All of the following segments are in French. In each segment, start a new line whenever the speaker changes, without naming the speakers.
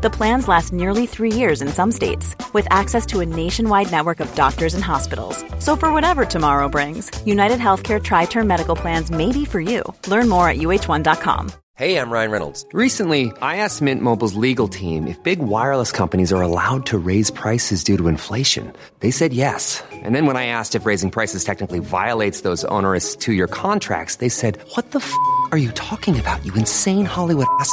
The plans last nearly three years in some states, with access to a nationwide network of doctors and hospitals. So, for whatever tomorrow brings, United Healthcare Tri Term Medical Plans may be for you. Learn more at uh1.com.
Hey, I'm Ryan Reynolds. Recently, I asked Mint Mobile's legal team if big wireless companies are allowed to raise prices due to inflation. They said yes. And then when I asked if raising prices technically violates those onerous two year contracts, they said, What the f are you talking about, you insane Hollywood ass?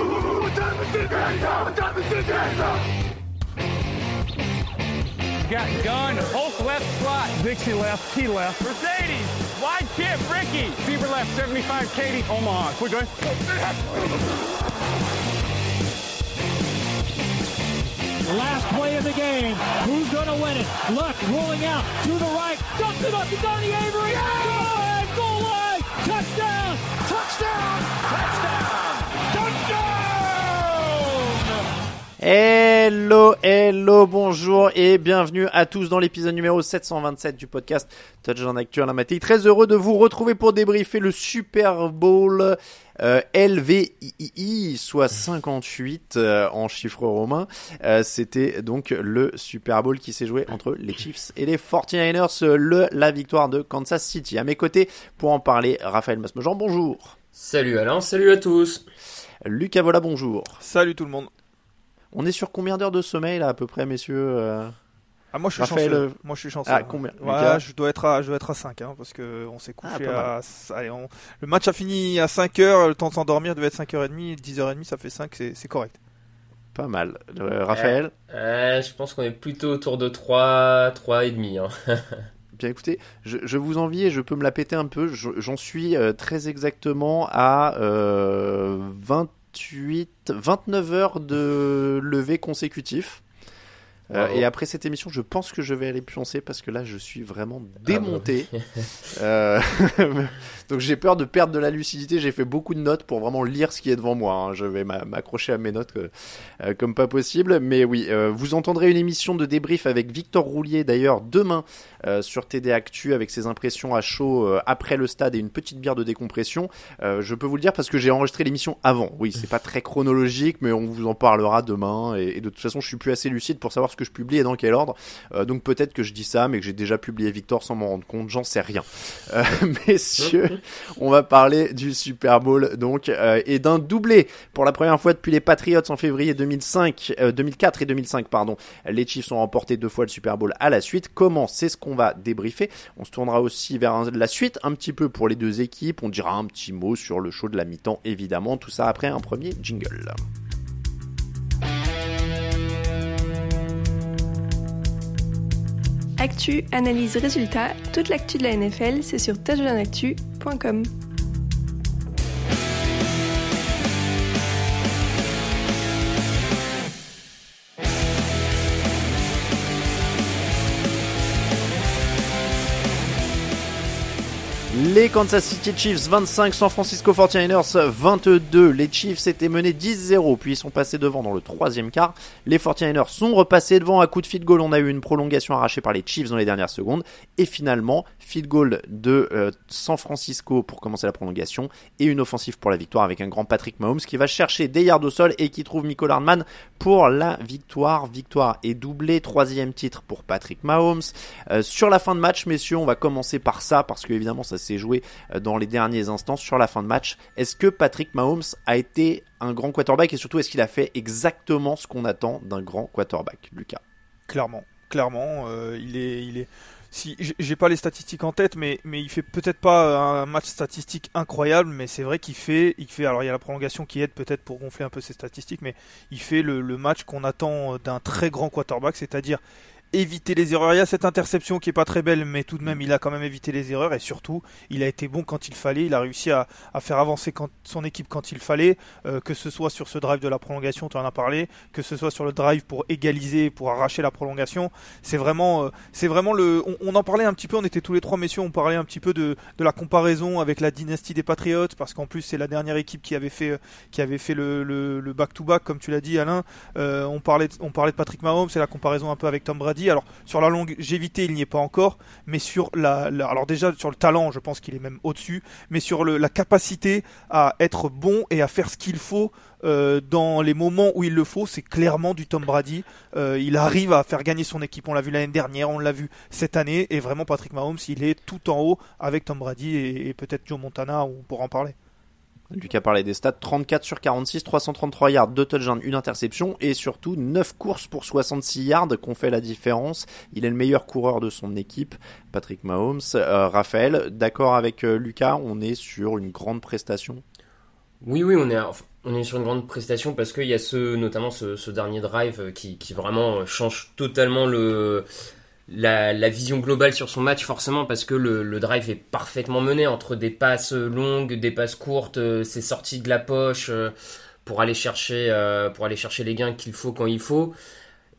Got gun, Hulk left slot.
Dixie left, Key left.
Mercedes, wide chip, Ricky. Fever left, 75, Katie, Omaha. Quick, going.
Last play of the game. Who's going to win it? Luck rolling out to the right. Dumps it up to Donnie Avery. Good! Goal line! Touchdown! Touchdown!
Hello, hello, bonjour et bienvenue à tous dans l'épisode numéro 727 du podcast Touchdown Actu en Maté. Très heureux de vous retrouver pour débriefer le Super Bowl euh, LVII, soit 58 euh, en chiffres romains. Euh, C'était donc le Super Bowl qui s'est joué entre les Chiefs et les 49ers, le, la victoire de Kansas City. À mes côtés, pour en parler, Raphaël Masmejean, bonjour.
Salut Alain, salut à tous.
Lucas Vola, bonjour.
Salut tout le monde.
On est sur combien d'heures de sommeil là à peu près, messieurs euh
Ah moi je suis
Raphaël,
chanceux.
euh,
Moi je suis chanceux.
Ah, combien
Ouais,
Lucas
je dois être à je dois être à 5 hein, parce que on s'est couché
Ah, pas
à allez, on- le match a fini à 5h, le temps de s'endormir devait être 5h30, 10h30, ça fait 5, c'est c'est correct.
Pas mal. Euh, Raphaël
Euh, je pense qu'on est plutôt autour de 3, 3 et demi. Hein.
Bien écoutez, je, je vous envie et je peux me la péter un peu. Je- J'en suis euh, très exactement à euh, 28, 29 heures de lever consécutif. Euh, et après cette émission, je pense que je vais aller pioncer parce que là, je suis vraiment
Ah
démonté. Euh, donc j'ai peur de perdre de la lucidité. J'ai fait beaucoup de notes pour vraiment lire ce qui est devant moi. hein. Je vais m'a- m'accrocher à mes notes euh, euh, comme pas possible. Mais oui, euh, vous entendrez une émission de débrief avec Victor Roulier d'ailleurs demain euh, sur TD Actu avec ses impressions à chaud euh, après le stade et une petite bière de décompression. Euh, je peux vous le dire parce que j'ai enregistré l'émission avant. Oui, c'est pas très chronologique, mais on vous en parlera demain. Et, et de toute façon, je suis plus assez lucide pour savoir ce que je publie et dans quel ordre. Donc peut-être que je dis ça, mais que j'ai déjà publié Victor sans m'en rendre compte. J'en sais rien. Messieurs, on va parler du Super Bowl donc euh, et d'un doublé pour la première fois depuis les Patriots en février 2005, euh, 2004 et 2005 pardon. Les Chiefs ont remporté deux fois le Super Bowl à la suite. Comment C'est ce qu'on va débriefer? On se tournera aussi vers la suite un petit peu pour les deux équipes. On dira un petit mot sur le show de la mi-temps évidemment. Tout ça après un premier jingle.
Actu, analyse, résultat, toute l'actu de la NFL, c'est sur touchdownactu.com.
Les Kansas City Chiefs 25, San Francisco 49ers 22. Les Chiefs étaient menés 10-0, puis ils sont passés devant dans le troisième quart. Les 49ers sont repassés devant à coup de field goal. On a eu une prolongation arrachée par les Chiefs dans les dernières secondes. Et finalement, field goal de euh, San Francisco pour commencer la prolongation et une offensive pour la victoire avec un grand Patrick Mahomes qui va chercher des yards au sol et qui trouve Michael Hardman pour la victoire. Victoire est doublée, troisième titre pour Patrick Mahomes. Euh, sur la fin de match, messieurs, on va commencer par ça parce que évidemment ça s'est joué euh, dans les derniers instants. Sur la fin de match, est-ce que Patrick Mahomes a été un grand quarterback et surtout est-ce qu'il a fait exactement ce qu'on attend d'un grand quarterback, Lucas?
Clairement, clairement, euh, il est il est si j'ai pas les statistiques en tête, mais mais il fait peut-être pas un match statistique incroyable, mais c'est vrai qu'il fait, il fait. Alors il y a la prolongation qui aide peut-être pour gonfler un peu ses statistiques, mais il fait le match qu'on attend d'un très grand quarterback, c'est-à-dire éviter les erreurs. Il y a cette interception qui est pas très belle, mais tout de même, il a quand même évité les erreurs et surtout, il a été bon quand il fallait. Il a réussi à, faire avancer son équipe quand il fallait, euh, que ce soit sur ce drive de la prolongation, tu en as parlé, que ce soit sur le drive pour égaliser, pour arracher la prolongation. C'est vraiment, euh, c'est vraiment le. On, en parlait un petit peu. On était tous les trois messieurs. On parlait un petit peu de, la comparaison avec la dynastie des Patriots, parce qu'en plus, c'est la dernière équipe qui avait fait, qui avait fait le back-to-back, comme tu l'as dit, Alain. Euh, on parlait, on parlait de Patrick Mahomes. C'est la comparaison un peu avec Tom Brady. Alors sur la longévité, il n'y est pas encore, mais sur la, alors déjà sur le talent, je pense qu'il est même au-dessus, mais sur la capacité à être bon et à faire ce qu'il faut euh, dans les moments où il le faut, c'est clairement du Tom Brady. Euh, il arrive à faire gagner son équipe. On l'a vu l'année dernière, on l'a vu cette année, et vraiment Patrick Mahomes, il est tout en haut avec Tom Brady et, peut-être Joe Montana, on pourra en parler.
Lucas parlait des stats 34 sur 46, 333 yards, 2 touchdowns, une interception et surtout 9 courses pour 66 yards qu'on fait la différence. Il est le meilleur coureur de son équipe, Patrick Mahomes. Euh, Raphaël, d'accord avec euh, Lucas, on est sur une grande prestation?
Oui, oui, on est, sur une grande prestation parce qu'il y a ce, notamment ce, dernier drive qui, qui vraiment change totalement le la, vision globale sur son match forcément parce que le, drive est parfaitement mené entre des passes longues, des passes courtes, euh, ses sorties de la poche euh, pour aller chercher euh, pour aller chercher les gains qu'il faut quand il faut.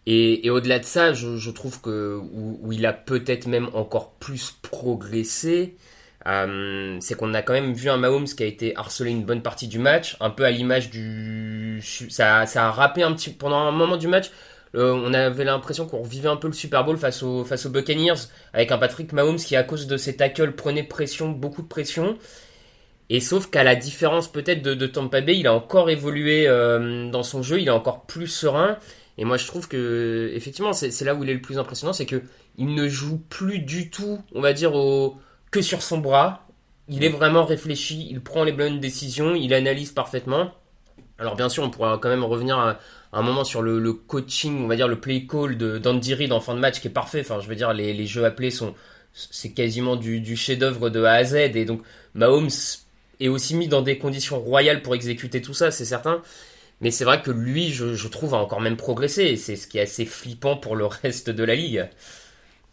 Et, au-delà de ça, je, trouve que où, il a peut-être même encore plus progressé, c'est qu'on a quand même vu un Mahomes qui a été harcelé une bonne partie du match, un peu à l'image du ça, ça a rappelé un petit pendant un moment du match euh, on avait l'impression qu'on revivait un peu le Super Bowl face, aux face aux Buccaneers, avec un Patrick Mahomes qui, à cause de ses tackles, prenait pression, beaucoup de pression. Et sauf qu'à la différence peut-être de, Tampa Bay, il a encore évolué euh, dans son jeu, il est encore plus serein. Et moi, je trouve que, effectivement, c'est là où il est le plus impressionnant, c'est que il ne joue plus du tout, on va dire, que sur son bras. Il est vraiment réfléchi, il prend les bonnes décisions, il analyse parfaitement. Alors bien sûr, on pourra quand même revenir à, un moment sur le, coaching, on va dire le play call d'Andy Reid en fin de match qui est parfait. Enfin, je veux dire, les, jeux appelés sont, c'est quasiment du, chef-d'œuvre de A à Z. Et donc, Mahomes est aussi mis dans des conditions royales pour exécuter tout ça, c'est certain. Mais c'est vrai que lui, je, je trouve, a encore même progressé. C'est ce qui est assez flippant pour le reste de la ligue.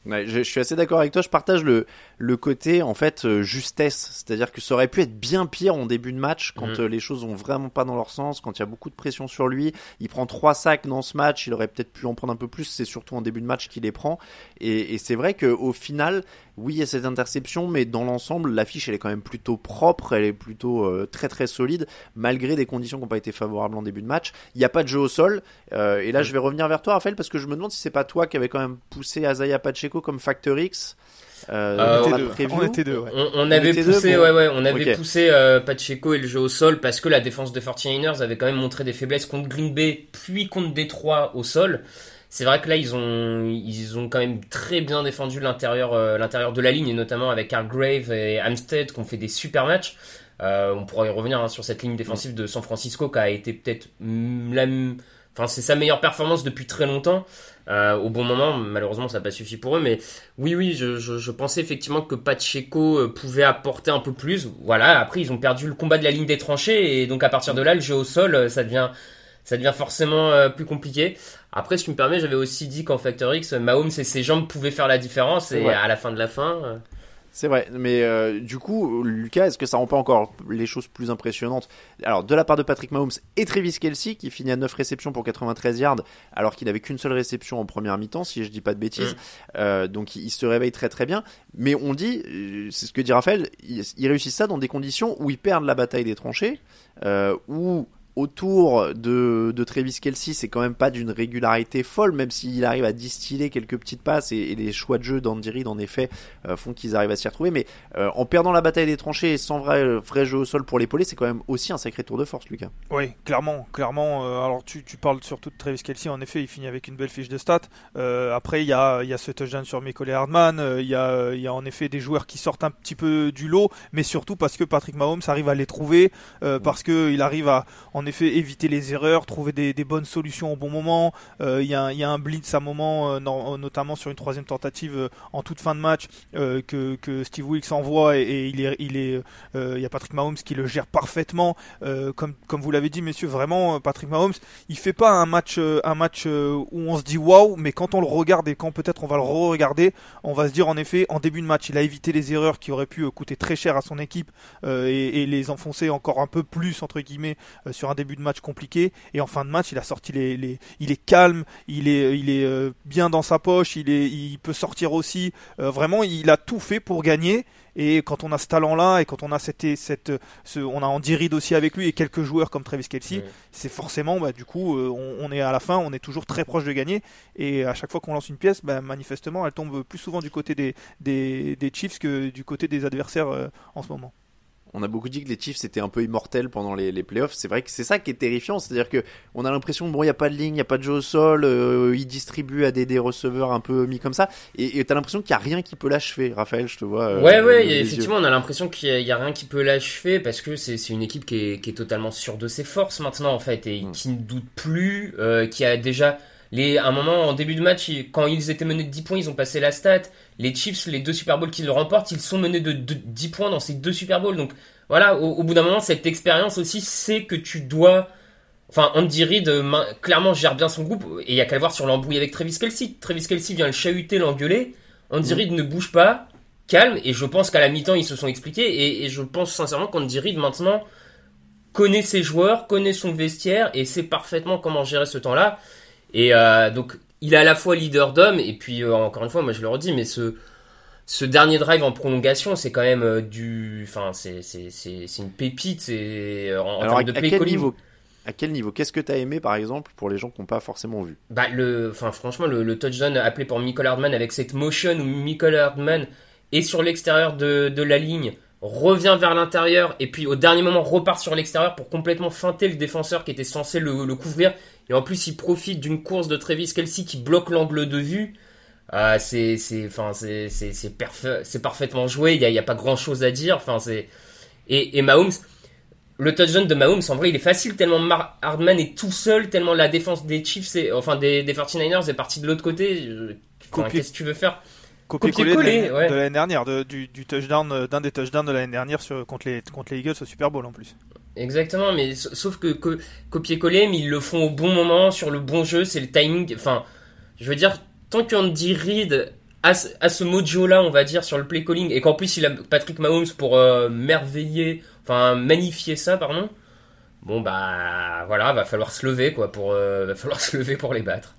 Ouais, je, suis assez d'accord avec toi. Je partage le, le côté en fait euh, justesse, c'est-à-dire que ça aurait pu être bien pire en début de match quand mm. euh, les choses ont vraiment pas dans leur sens, quand il y a beaucoup de pression sur lui. Il prend trois sacs dans ce match, il aurait peut-être pu en prendre un peu plus. C'est surtout en début de match qu'il les prend. Et, et c'est vrai qu'au final, oui, il y a cette interception, mais dans l'ensemble, l'affiche elle est quand même plutôt propre, elle est plutôt euh, très très solide, malgré des conditions qui n'ont pas été favorables en début de match. Il n'y a pas de jeu au sol. et là, je vais revenir vers toi, Raphaël, parce que je me demande si c'est pas toi qui avait quand même poussé Azaya Pacheco comme Factor X.
Euh, euh, on, était deux. On, avait poussé, ouais, ouais, on avait poussé euh, Pacheco et le jeu au sol parce que la défense de 49ers avait quand même montré des faiblesses contre Green Bay puis contre Détroit au sol. C'est vrai que là ils ont ils ont quand même très bien défendu l'intérieur l'intérieur de la ligne et notamment avec Hargrave et Amstead qui ont fait des super matchs. on pourra y revenir hein, sur cette ligne défensive de San Francisco qui a été peut-être la enfin c'est sa meilleure performance depuis très longtemps. Euh, au bon moment. Malheureusement, ça n'a pas suffi pour eux. Mais oui, oui, je, je, pensais effectivement que Pacheco euh, pouvait apporter un peu plus. Voilà, après, ils ont perdu le combat de la ligne des tranchées. Et donc, à partir de là, le jeu au sol, euh, ça devient, ça devient forcément plus compliqué. Après, si tu me permets, j'avais aussi dit qu'en Factor X, Mahomes et ses jambes pouvaient faire la différence. Et à la fin de la fin.
C'est vrai, mais euh, du coup, Lucas, est-ce que ça rend pas encore les choses plus impressionnantes? Alors, de la part de Patrick Mahomes et Travis Kelsey, qui finit à 9 réceptions pour 93 yards, alors qu'il n'avait qu'une seule réception en première mi-temps, si je dis pas de bêtises. Mm. Euh, donc, il, se réveille très très bien. Mais on dit, euh, c'est ce que dit Raphaël, il, il, réussit ça dans des conditions où ils perdent la bataille des tranchées, où autour de, de Travis Kelsey, c'est quand même pas d'une régularité folle, même s'il arrive à distiller quelques petites passes et, les choix de jeu d'Andy Reid, en effet, euh, font qu'ils arrivent à s'y retrouver. Mais euh, en perdant la bataille des tranchées et sans vrai, vrai jeu au sol pour l'épauler, c'est quand même aussi un sacré tour de force, Lucas.
Oui, clairement, clairement. Euh, alors tu, tu, parles surtout de Travis Kelsey, en effet, il finit avec une belle fiche de stats. après, il y a, y a ce touchdown sur Michael Hardman, il y, a, y a en effet des joueurs qui sortent un petit peu du lot, mais surtout parce que Patrick Mahomes arrive à les trouver, parce qu'il arrive à en effet éviter les erreurs, trouver des, bonnes solutions au bon moment. Il y, a, un blitz à un moment, notamment sur une troisième tentative en toute fin de match que, Steve Wilkes envoie et, il est, il est, y a Patrick Mahomes qui le gère parfaitement, comme comme vous l'avez dit messieurs, vraiment Patrick Mahomes, il fait pas un match un match où on se dit waouh, mais quand on le regarde et quand peut-être on va le re-regarder, on va se dire en effet en début de match il a évité les erreurs qui auraient pu coûter très cher à son équipe et, et les enfoncer encore un peu plus entre guillemets euh, sur un début de match compliqué et en fin de match il a sorti les, les il est calme il est il est euh, bien dans sa poche il est il peut sortir aussi euh, vraiment il a tout fait pour gagner et quand on a ce talent-là et quand on a cette, cette ce, on a Andy Reid aussi avec lui et quelques joueurs comme Travis Kelsey, c'est forcément, bah, du coup, on, est à la fin, on est toujours très proche de gagner. Et à chaque fois qu'on lance une pièce, bah, manifestement, elle tombe plus souvent du côté des, des, des Chiefs que du côté des adversaires en ce moment
on a beaucoup dit que les Chiefs c'était un peu immortels pendant les, les playoffs. C'est vrai que c'est ça qui est terrifiant, c'est-à-dire que on a l'impression bon, il y a pas de ligne, il y a pas de jeu au sol, euh, ils distribuent à des, des receveurs un peu mis comme ça, et t'as l'impression qu'il y a rien qui peut l'achever. Raphaël, je te vois.
Euh, ouais, ouais, effectivement, on a l'impression qu'il y, a rien qui peut l'achever parce que c'est une équipe qui est, qui est, totalement sûre de ses forces maintenant en fait et mm. qui ne doute plus, euh, qui a déjà les, à un moment, en début de match, quand ils étaient menés de 10 points, ils ont passé la stat. Les Chiefs, les deux Super Bowls qu'ils remportent, ils sont menés de, 10 points dans ces deux Super Bowls. Donc voilà, au, bout d'un moment, cette expérience aussi, c'est que tu dois. Enfin, Andy Reid, euh, clairement, gère bien son groupe. Et il y a qu'à le voir sur l'embrouille avec Travis Kelsey. Travis Kelsey vient le chahuter, l'engueuler. Andy mm. Reid ne bouge pas, calme. Et je pense qu'à la mi-temps, ils se sont expliqués. Et, je pense sincèrement qu'Andy Reid, maintenant, connaît ses joueurs, connaît son vestiaire et sait parfaitement comment gérer ce temps-là. Et euh, donc, il est à la fois leader d'homme. Et puis, euh, encore une fois, moi je le redis, mais ce ce dernier drive en prolongation, c'est quand même euh, du, enfin, c'est une pépite. C'est en,
termes de play à quel niveau à quel niveau Qu'est-ce que tu as aimé, par exemple, pour les gens qui n'ont pas forcément vu?
Bah, le, enfin, franchement, le, touchdown appelé pour Michael Hardman avec cette motion où Michael Hardman est sur l'extérieur de, de, la ligne, revient vers l'intérieur et puis au dernier moment repart sur l'extérieur pour complètement feinter le défenseur qui était censé le, le couvrir. Et en plus, il profite d'une course de Travis Kelsey qui bloque l'angle de vue. Euh, c'est c'est enfin c'est c'est c'est parfaitement joué. Il y a, pas grand chose à dire. Enfin c'est et, et Mahomes, le touchdown de Mahomes en vrai il est facile tellement Hardman est tout seul tellement la défense des Chiefs enfin des, des 49ers est partie de l'autre côté. Qu'est-ce que tu veux faire?
Copier-coller de l'année dernière, de, du, du, touchdown, euh, d'un des touchdowns de l'année dernière sur, contre, les, contre les Eagles au Super Bowl en plus.
Exactement, mais sauf que, copier-coller, mais ils le font au bon moment, sur le bon jeu, c'est le timing. Enfin, je veux dire, tant qu'Andy Reid a, a ce mojo-là, on va dire, sur le play calling, et qu'en plus il a Patrick Mahomes pour euh, merveiller, enfin magnifier ça, pardon. Bon bah voilà, va falloir se lever quoi pour, euh, va falloir se lever pour les battre.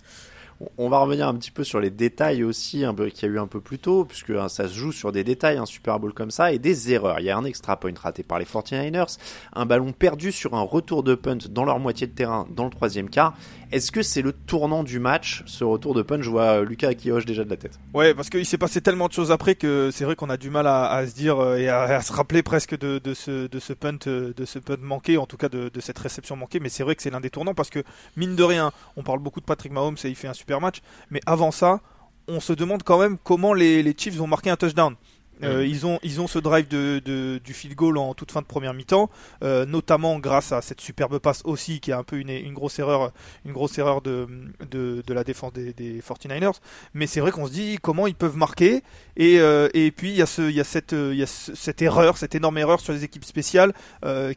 On va revenir un petit peu sur les détails aussi peu qu'il y a eu un peu plus tôt, puisque hein, ça se joue sur des détails, un Super Bowl comme ça, et des erreurs. Il y a un extra point raté par les 49ers, un ballon perdu sur un retour de punt dans leur moitié de terrain dans le troisième quart, est-ce que c'est le tournant du match, ce retour de punch Je vois euh, Lucas qui hoche déjà de la tête.
Ouais, parce qu'il s'est passé tellement de choses après que c'est vrai qu'on a du mal à, se dire euh, et à, se rappeler presque de, ce, de punt, euh, de ce punt manqué, en tout cas de, cette réception manquée. Mais c'est vrai que c'est l'un des tournants parce que mine de rien, on parle beaucoup de Patrick Mahomes et il fait un super match, mais avant ça, on se demande quand même comment les, Chiefs vont marquer un touchdown. Euh, ils, ont, ils ont ce drive de, du field goal en toute fin de première mi-temps, euh, notamment grâce à cette superbe passe aussi qui est un peu une, une grosse erreur, une grosse erreur de, de, de la défense des, des 49ers. Mais c'est vrai qu'on se dit comment ils peuvent marquer. Et, euh, et puis il y, a ce, il y, a cette, y a cette erreur, cette énorme erreur sur les équipes spéciales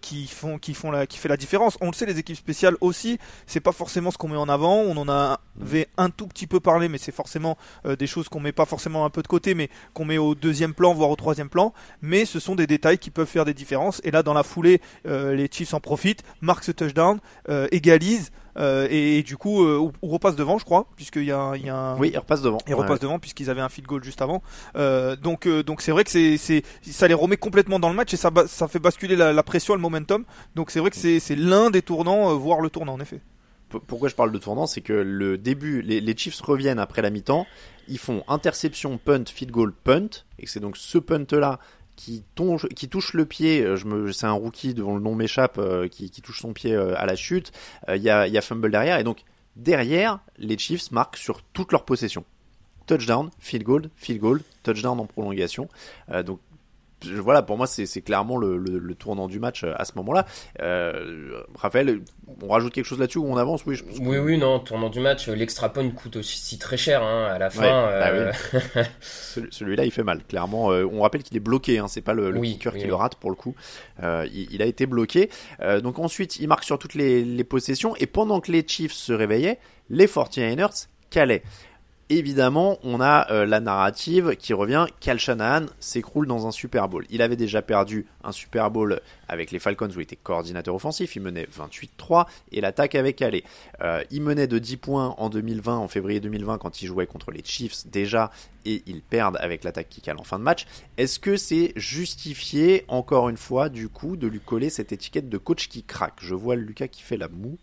qui, font, qui, font la, qui fait la différence. On le sait, les équipes spéciales aussi, c'est pas forcément ce qu'on met en avant. On en avait un tout petit peu parlé, mais c'est forcément des choses qu'on met pas forcément un peu de côté, mais qu'on met au deuxième plan voire au troisième plan, mais ce sont des détails qui peuvent faire des différences. Et là, dans la foulée, euh, les Chiefs en profitent, marquent ce touchdown, euh, égalisent. Euh, et, du coup, ou, repasse devant, je crois, puisqu'il y a, il y a un...
Oui, ils repassent devant.
Ils repassent devant, puisqu'ils avaient un field goal juste avant. donc, donc c'est vrai que c'est, c'est, ça les remet complètement dans le match et ça, ça fait basculer la, pression, le momentum. Donc c'est vrai que c'est, c'est l'un des tournants, voire le tournant en effet
pourquoi je parle de tournant, c'est que le début, les, Chiefs reviennent après la mi-temps, ils font interception, punt, field goal, punt, et c'est donc ce punt-là qui, qui touche le pied, euh, c'est un rookie devant le nom m'échappe, euh, qui, touche son pied euh, à la chute, il y, a, y a fumble derrière, et donc derrière, les Chiefs marquent sur toute leur possession. Touchdown, field goal, field goal, touchdown en prolongation. donc voilà, pour moi, c'est clairement le, le, tournant du match à ce moment-là. Raphaël, on rajoute quelque chose là-dessus ou on avance? Oui,
oui, oui, non, tournant du match, l'extra point coûte aussi très cher hein, à la fin.
Bah celui-là, il fait mal, clairement. on rappelle qu'il est bloqué, hein, c'est pas le, le kicker qui le rate pour le coup. Il, il, a été bloqué. donc ensuite, il marque sur toutes les, les possessions et pendant que les Chiefs se réveillaient, les 49ers calaient évidemment, on a euh, la narrative qui revient. Cal Shanahan s'écroule dans un Super Bowl. Il avait déjà perdu un Super Bowl avec les Falcons où il était coordinateur offensif. Il menait 28-3 et l'attaque avait calé. Euh, il menait de 10 points en 2020, en février 2020, quand il jouait contre les Chiefs déjà et ils perdent avec l'attaque qui cale en fin de match. Est-ce que c'est justifié, encore une fois, du coup, de lui coller cette étiquette de coach qui craque? Je vois Lucas qui fait la moue.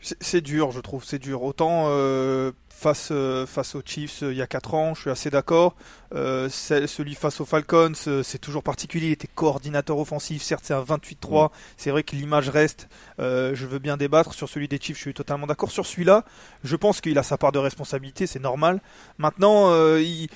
C'est dur, je trouve, c'est dur. Autant euh, face euh, face aux Chiefs euh, il y a 4 ans, je suis assez d'accord. celui face aux Falcons, c'est toujours particulier. Il était coordinateur offensif, certes c'est un 28-3. Mm. C'est vrai que l'image reste. je veux bien débattre sur celui des Chiefs, je suis totalement d'accord. Sur celui-là, je pense qu'il a sa part de responsabilité, c'est normal. Maintenant, il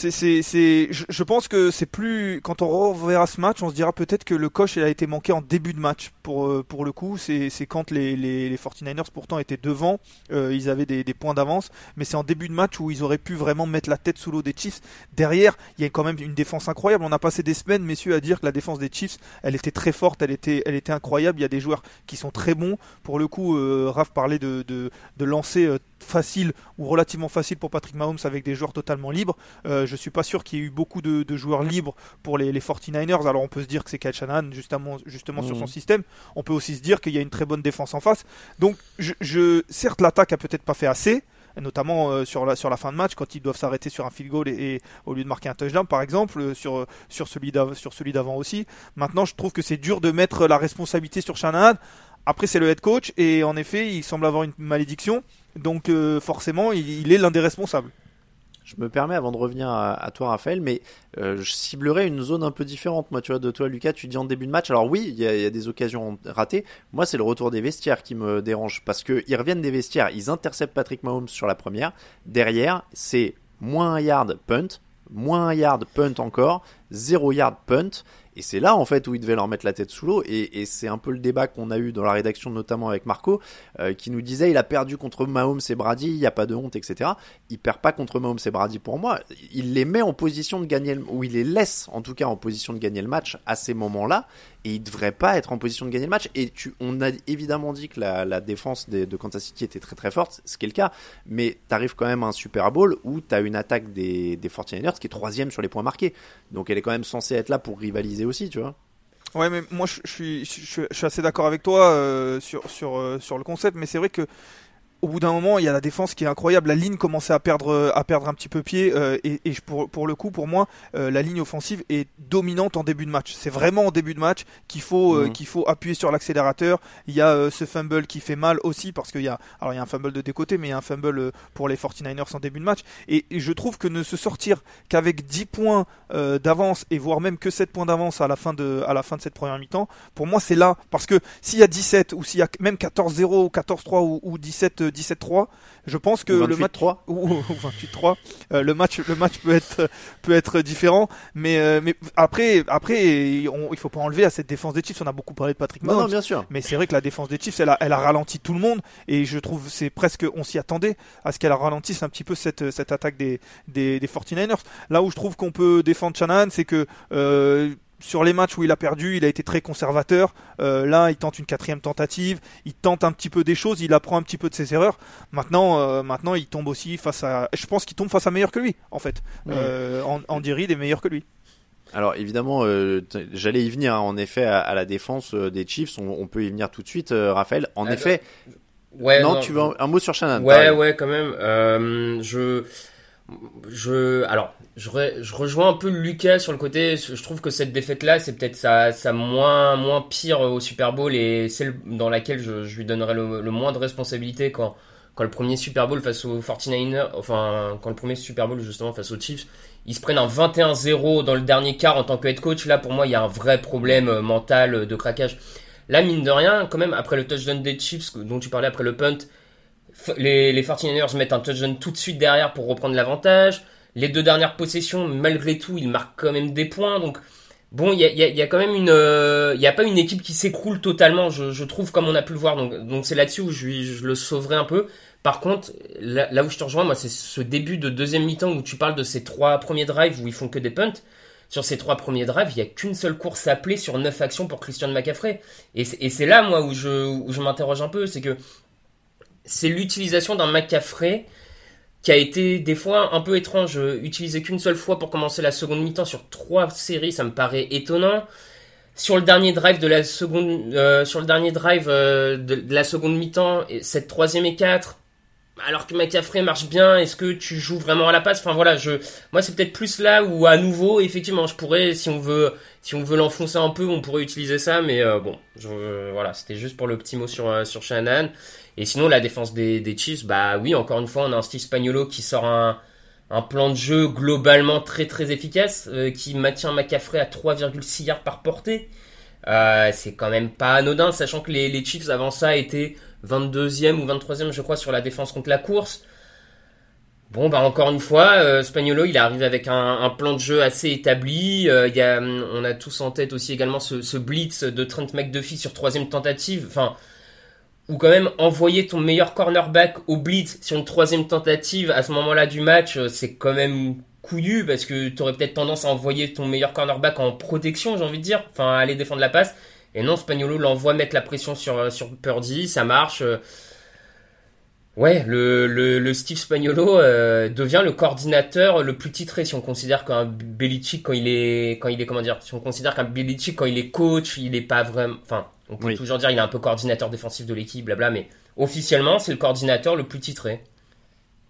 je, pense que c'est plus quand on reverra ce match, on se dira peut-être que le coche a été manqué en début de match pour euh, pour le coup. C'est, quand les, les, les 49ers pourtant étaient devant, euh, ils avaient des, des points d'avance, mais c'est en début de match où ils auraient pu vraiment mettre la tête sous l'eau des Chiefs. Derrière, il y a quand même une défense incroyable. On a passé des semaines, messieurs, à dire que la défense des Chiefs, elle était très forte, elle était elle était incroyable. Il y a des joueurs qui sont très bons. Pour le coup, euh, Raph parlait de de, de lancer euh, facile ou relativement facile pour Patrick Mahomes avec des joueurs totalement libres. Euh, je suis pas sûr qu'il y ait eu beaucoup de, joueurs libres pour les, 49ers. Alors on peut se dire que c'est Kyle Shanahan justement, justement sur son mhm. système. On peut aussi se dire qu'il y a une très bonne défense en face. Donc je, certes l'attaque a peut-être pas fait assez notamment euh, sur, la, sur la fin de match quand ils doivent s'arrêter sur un field goal et, au lieu de marquer un touchdown par exemple euh, sur, sur celui d'avant aussi. Maintenant je trouve que c'est dur de mettre la responsabilité sur Shanahan. Après c'est le head coach et en effet il semble avoir une malédiction donc euh, forcément, il, est l'un des responsables.
Je me permets, avant de revenir à, toi, Raphaël, mais euh, je ciblerais une zone un peu différente. Moi, tu vois, de toi, Lucas, tu dis en début de match. Alors oui, il y, a des occasions ratées. Moi, c'est le retour des vestiaires qui me dérange parce qu'ils reviennent des vestiaires, ils interceptent Patrick Mahomes sur la première. Derrière, c'est moins un yard punt, moins un yard punt encore, zéro yard punt. Et c'est là en fait où il devait leur mettre la tête sous l'eau. Et, c'est un peu le débat qu'on a eu dans la rédaction, notamment avec Marco, euh, qui nous disait il a perdu contre Mahomes et Brady, il n'y a pas de honte, etc. Il perd pas contre Mahomes et Brady pour moi. Il les met en position de gagner, ou il les laisse en tout cas en position de gagner le match à ces moments-là et il devrait pas être en position de gagner le match. Et tu, on a évidemment dit que la, défense de, Kansas City était très très forte, ce qui est le cas, mais tu arrives quand même à un Super Bowl où tu as une attaque des, des 49ers qui est troisième sur les points marqués. Donc elle est quand même censée être là pour rivaliser aussi, tu vois.
Ouais, mais moi je, suis, suis assez d'accord avec toi euh, sur, sur, euh, sur le concept, mais c'est vrai que au bout d'un moment, il y a la défense qui est incroyable. La ligne commençait à perdre, à perdre un petit peu pied. Euh, et, et pour, pour, le coup, pour moi, euh, la ligne offensive est dominante en début de match. C'est vraiment en début de match qu'il faut, euh, mhm. qu'il faut appuyer sur l'accélérateur. Il y a ce fumble qui fait mal aussi parce qu'il y a, alors il y a un fumble de décoté, mais il y a un fumble pour les 49ers en début de match. Et, je trouve que ne se sortir qu'avec 10 points d'avance et voire même que 7 points d'avance à la fin de, à la fin de cette première mi-temps, pour moi c'est là parce que s'il y a 17 ou s'il y a même 14-0 ou 14-3 ou, ou 17 17-3. Je pense que le match
3
ou, 28-3, euh, le match le match peut être peut être différent, mais euh, mais après après il faut pas enlever à cette défense des Chiefs. On a beaucoup parlé de Patrick Mahomes,
bien sûr.
Mais c'est vrai que la défense des Chiefs, elle a elle a ralenti tout le monde et je trouve c'est presque on s'y attendait à ce qu'elle ralentisse un petit peu cette cette attaque des des, des 49ers. Là où je trouve qu'on peut défendre Shanahan, c'est que euh, sur les matchs où il a perdu, il a été très conservateur. Euh, là, il tente une quatrième tentative, il tente un petit peu des choses, il apprend un petit peu de ses erreurs. Maintenant, euh, maintenant, il tombe aussi face à. Je pense qu'il tombe face à meilleur que lui, en fait. Euh, Andy Reid est meilleur que lui.
Alors évidemment, euh, j'allais y venir. Hein, en effet, à, la défense des Chiefs, on, peut y venir tout de suite, Raphaël. En effet.
Ouais.
Non, tu veux un, mot sur Shannon
Ouais, ouais, quand même. je je alors je, je, rejoins un peu Lucas sur le côté. Je trouve que cette défaite là c'est peut-être sa, sa moins moins pire au Super Bowl et celle dans laquelle je, je lui donnerais le, le, moins de responsabilité quand quand le premier Super Bowl face aux 49ers enfin quand le premier Super Bowl justement face aux Chiefs ils se prennent un 21-0 dans le dernier quart en tant que head coach. Là pour moi il y a un vrai problème euh, mental euh, de craquage. Là mine de rien quand même après le touchdown des Chiefs dont tu parlais après le punt les, les 49ers mettent un touchdown tout de suite derrière pour reprendre l'avantage. Les deux dernières possessions, malgré tout, ils marquent quand même des points. Donc, bon, il y a, y, a, y a, quand même une, il y a pas une équipe qui s'écroule totalement, je, je, trouve, comme on a pu le voir. Donc, donc c'est là-dessus où je, je, le sauverai un peu. Par contre, là, là où je te rejoins, moi, c'est ce début de deuxième mi-temps où tu parles de ces trois premiers drives où ils font que des punts. Sur ces trois premiers drives, il n'y a qu'une seule course appelée sur neuf actions pour Christian McCaffrey. Et c'est là, moi, où je, où je m'interroge un peu, c'est que c'est l'utilisation d'un McCaffrey qui a été des fois un peu étrange. Utilisé qu'une seule fois pour commencer la seconde mi-temps sur trois séries, ça me paraît étonnant. Sur le dernier drive de la seconde, euh, euh, mi-temps, cette troisième et quatre, alors que McCaffrey marche bien, est-ce que tu joues vraiment à la passe? Enfin voilà, je, moi c'est peut-être plus là où à nouveau, effectivement, je pourrais, si on veut, l'enfoncer un peu, on pourrait utiliser ça, mais euh, bon, voilà, c'était juste pour le petit mot euh, sur Shannon. Et sinon la défense des, Chiefs, bah oui, encore une fois, on a un Steve Spagnolo qui sort un plan de jeu globalement très très efficace, euh, qui maintient McCaffrey à 3,6 yards par portée. Euh, c'est quand même pas anodin, sachant que les, Chiefs avant ça étaient 22e ou 23e, je crois, sur la défense contre la course. Bon, bah encore une fois, euh, Spagnolo, il arrive avec un, plan de jeu assez établi. A, on a tous en tête aussi également ce, ce blitz de Trent McDuffie sur troisième tentative. Enfin, ou quand même envoyer ton meilleur cornerback au blitz sur une troisième tentative à ce moment-là du match, euh, c'est quand même couillu parce que tu aurais peut-être tendance à envoyer ton meilleur cornerback en protection, j'ai envie de dire, enfin aller défendre la passe. Et non, Spagnolo l'envoie mettre la pression sur, euh, sur Purdy, ça marche. Euh. Ouais, le, le, le Steve Spagnolo euh, devient le coordinateur le plus titré si on considère qu'un Belichick quand il est quand il est comment dire si on considère qu'un Belichick quand il est coach il est pas vraiment enfin on peut toujours dire il est un peu coordinateur défensif de l'équipe blabla mais officiellement c'est le coordinateur le plus titré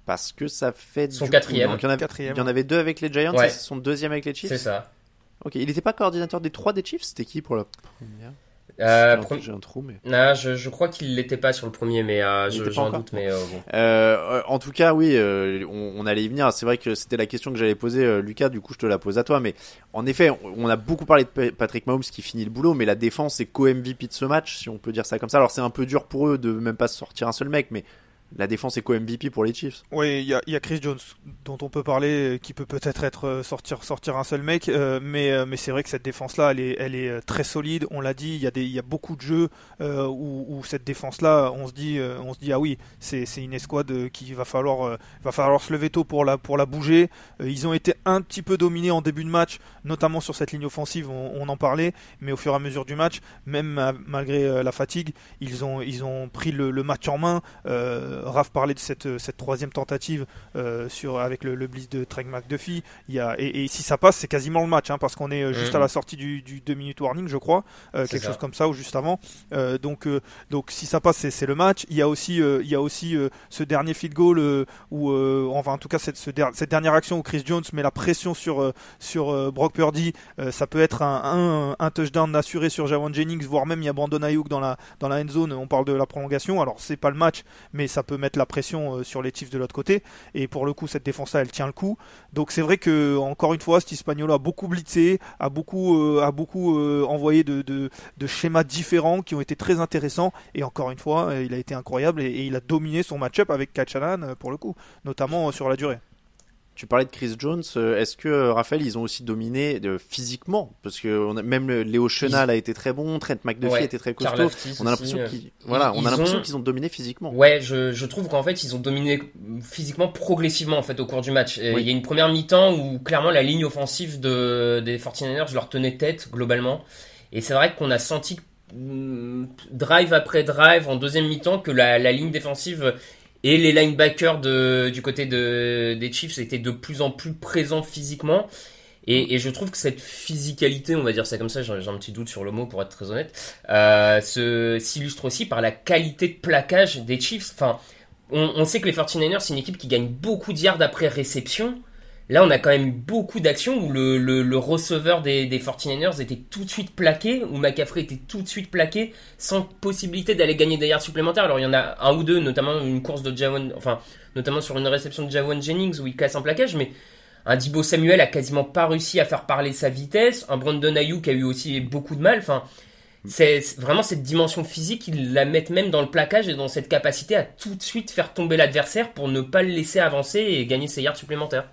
parce que ça fait
son quatrième.
il, y en avait,
quatrième.
il y en avait deux avec les Giants
Ouais.
et c'est son deuxième avec les Chiefs
c'est ça
ok il n'était pas coordinateur des trois des Chiefs c'était qui pour la première?
Euh,
J'ai un- j'ai un trou mais
non, je, je crois qu'il l'était pas sur le premier mais euh, j'en doute mais euh, bon
Euh, en tout cas, oui, euh, on, on allait y venir. C'est vrai que c'était la question que j'allais poser, euh, Lucas. Du coup, je te la pose à toi. Mais en effet, on, on a beaucoup parlé de Pa- Patrick Mahomes qui finit le boulot, mais la défense est co-MVP de ce match, si on peut dire ça comme ça. Alors, c'est un peu dur pour eux de même pas sortir un seul mec, mais la défense est co-MVP pour les Chiefs.
Oui, il y a, Chris Jones dont on peut parler, euh, qui peut peut-être être euh, sortir sortir un seul mec, euh, mais mais c'est vrai que cette défense-là, elle est elle est très solide. On l'a dit, il y a y a beaucoup de jeux où, cette défense-là, on se dit on se dit ah oui, c'est une escouade qui va falloir va falloir se lever tôt pour la pour la bouger. Ils ont été un petit peu dominés en début de match, notamment sur cette ligne offensive, on, en parlait, mais au fur et à mesure du match, même ma- malgré la fatigue, ils ont ils ont pris le, match en main. Raph parlait de cette, cette troisième tentative euh, sur, avec le, le blitz de Trey McDuffie. Il y a, et, et si ça passe, c'est quasiment le match, hein, parce qu'on est euh, juste
Mhm.
à la sortie du, du 2 minutes warning, je crois, euh, quelque
ça.
chose comme ça, ou juste avant. Euh, donc, euh, donc si ça passe, c'est, le match. Il y a aussi, euh, il y a aussi euh, ce dernier field goal, euh, euh, enfin en tout cas cette, ce der- cette dernière action où Chris Jones met la pression sur, euh, sur euh, Brock Purdy. Euh, ça peut être un, un, un touchdown assuré sur Javon Jennings, voire même il y a Brandon Ayuk dans la, dans la end zone. On parle de la prolongation. Alors c'est pas le match, mais ça peut mettre la pression euh, sur les Chiefs de l'autre côté. Et pour le coup, cette défense-là, elle tient le coup. Donc c'est vrai que encore une fois, Steve Spagnuolo a beaucoup blitzé, a beaucoup, euh, a beaucoup euh, envoyé de, schémas différents qui ont été très intéressants. Et encore une fois, il a été incroyable et, il a dominé son match-up avec Kachanan pour le coup, notamment sur la durée.
Tu parlais de Chris Jones. euh, Est-ce que euh, Raphaël, ils ont aussi dominé euh, physiquement? Parce que on a, même Léo Chenal a été très bon, Trent McDuffie
Ouais,
était très costaud. On a l'impression qu'ils, voilà, on
ils
a l'impression
ont-
qu'ils ont dominé physiquement.
Ouais, je, je trouve qu'en fait ils ont dominé physiquement progressivement en fait au cours du match.
Oui.
Il y a une première mi-temps où clairement la ligne offensive de, des 49ers leur tenait tête globalement. Et c'est vrai qu'on a senti mm, drive après drive en deuxième mi-temps que la, la ligne défensive et les linebackers de, du côté de, des Chiefs étaient de plus en plus présents physiquement. Et, et je trouve que cette physicalité, on va dire ça comme ça, j'ai un petit doute sur le mot pour être très honnête, euh, s'illustre aussi par la qualité de plaquage des Chiefs. Enfin, on, on sait que les 49ers, c'est une équipe qui gagne beaucoup de yards après réception. Là, on a quand même beaucoup d'actions où le, receveur des, des 49ers était tout de suite plaqué, où McCaffrey était tout de suite plaqué, sans possibilité d'aller gagner des yards supplémentaires. Alors, il y en a un ou deux, notamment une course de Javon, enfin, notamment sur une réception de Javon Jennings où il casse un plaquage, mais un Dibo Samuel a quasiment pas réussi à faire parler sa vitesse. Un Brandon Ayuk a eu aussi beaucoup de mal. Enfin, c'est c'est vraiment cette dimension physique, ils la mettent même dans le plaquage et dans cette capacité à tout de suite faire tomber l'adversaire pour ne pas le laisser avancer et gagner ses yards supplémentaires.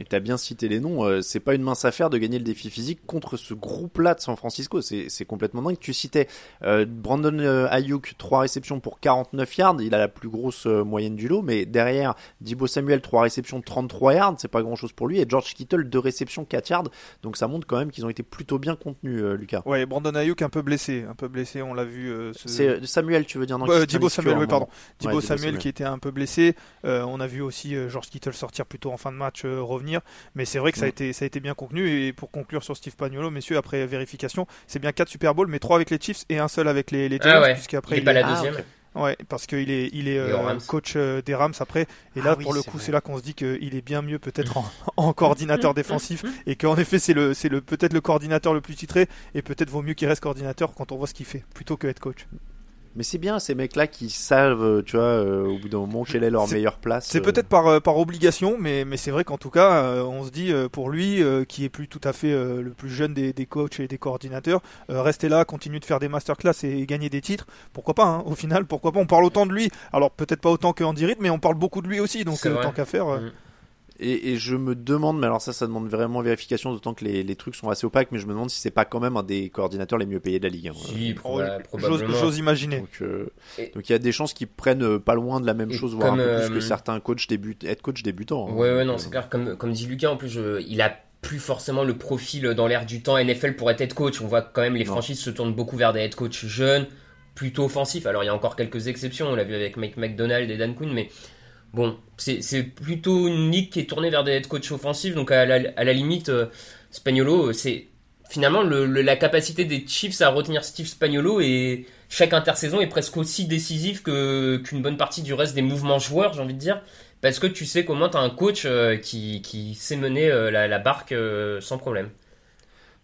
Et t'as bien cité les noms, euh, c'est pas une mince affaire de gagner le défi physique contre ce groupe-là de San Francisco, c'est complètement dingue. Tu citais euh, Brandon euh, Ayuk, 3 réceptions pour 49 yards, il a la plus grosse euh, moyenne du lot, mais derrière, Dibo Samuel, 3 réceptions, 33 yards, c'est pas grand-chose pour lui, et George Kittle, 2 réceptions, 4 yards, donc ça montre quand même qu'ils ont été plutôt bien contenus, euh, Lucas.
Ouais, Brandon Ayuk un peu blessé, un peu blessé, on l'a vu. euh, ce-
C'est Samuel, tu veux dire non,
Dibo Samuel, oui, pardon. Dibo
Ouais,
Samuel
Samuel.
qui était un peu blessé. Euh, on a vu aussi George Kittle sortir plutôt en fin de match, euh, Mais c'est vrai que ça a,
Mm.
été, ça a été bien contenu. Et pour conclure sur Steve Pagnolo, messieurs, après vérification, c'est bien 4 Super Bowls, mais 3 avec les Chiefs et un seul avec les, les
Ah
Giants,
ouais,
puisqu'après
il est pas la
Ah,
deuxième.
ok.
Ouais, parce qu'il est, il est euh, coach euh, des Rams après. Et
Ah
là,
oui,
pour le coup, c'est là qu'on se dit qu'il est bien mieux peut-être en, en coordinateur défensif et qu'en effet, c'est le, c'est le peut-être le coordinateur le plus titré et peut-être vaut mieux qu'il reste coordinateur quand on voit ce qu'il fait plutôt que être coach.
Mais c'est bien ces mecs-là qui savent, euh, tu vois, euh, au bout d'un moment, quelle est leur meilleure place.
C'est
euh.
peut-être par, euh, par obligation, mais, mais c'est vrai qu'en tout cas, euh, on se dit euh, pour lui, euh, qui est plus tout à fait euh, le plus jeune des, des coachs et des coordinateurs, euh, rester là, continuer de faire des masterclass et gagner des titres, pourquoi pas hein, Au final, pourquoi pas On parle autant de lui, alors peut-être pas autant que Andy Reid, mais on parle beaucoup de lui aussi, donc euh, tant qu'à faire. euh,
Mm.
Et, et je me demande, mais alors ça, ça demande vraiment vérification, d'autant que les, les trucs sont assez opaques, mais je me demande si c'est pas quand même un des coordinateurs les mieux payés de la ligue. hein.
Si, probablement.
j'ose imaginer.
Donc, euh, donc il y a des chances qu'ils prennent euh, pas loin de la même
Et
chose, voire un peu plus que
euh,
certains coachs début, être coach débutant. hein.
Ouais, ouais, non, c'est clair. Comme, comme dit Lucas, en plus, je- il a plus forcément le profil dans l'air du temps NFL pour être head coach. On voit quand même les
Non.
franchises se tournent beaucoup vers des head coach jeunes, plutôt offensifs. Alors il y a encore quelques exceptions, on l'a vu avec Mike McDonald et Dan Quinn, mais bon, c'est plutôt une ligue qui est tournée vers des head coach offensifs. Donc à la, limite, euh, Spagnolo, euh, c'est finalement le- le- la capacité des Chiefs à retenir Steve Spagnolo et chaque intersaison est presque aussi décisive que qu'une bonne partie du reste des mouvements joueurs, j'ai envie de dire. Parce que tu sais moins tu as un coach euh, qui, sait mener la, barque sans problème.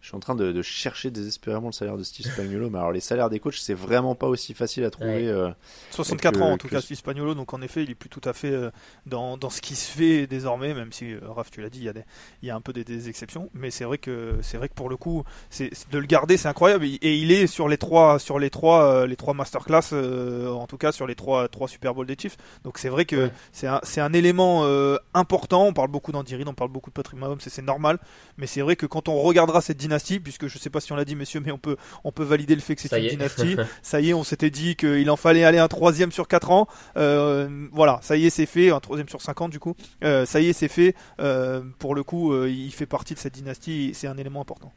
Je suis en train de, de chercher désespérément le salaire de Steve Spagnuolo, mais alors les salaires des coachs, c'est vraiment pas aussi facile à trouver.
Ouais.
euh,
64
que-
ans en tout
que-
cas, Steve Spagnolo, donc en effet, il est plus tout à fait euh, dans, dans ce qui se fait désormais, même si euh, Raph, tu l'as dit, il y a, des, il y a un peu des, des exceptions, mais c'est vrai que c'est vrai que pour le coup, c'est de le garder, c'est incroyable, et, il est sur les trois sur les trois euh, les trois masterclass, euh, en tout cas sur les trois trois Super Bowl des Chiefs, donc c'est vrai que
Ouais.
c'est un, c'est un élément euh, important. On parle beaucoup d'Andy Reid, on parle beaucoup de Patrick Mahomes, c'est normal, mais c'est vrai que quand on regardera cette dynastie, puisque je sais pas si on l'a dit, messieurs, mais on peut on peut valider le fait que c'est une dynastie. ça y est, on s'était dit qu'il en fallait aller un troisième sur 4 ans. Euh, voilà, ça y est, c'est fait. Un troisième sur 50 du coup. Euh, ça y est, c'est fait. Euh, pour le coup, euh, il fait partie de cette dynastie. et C'est un élément important.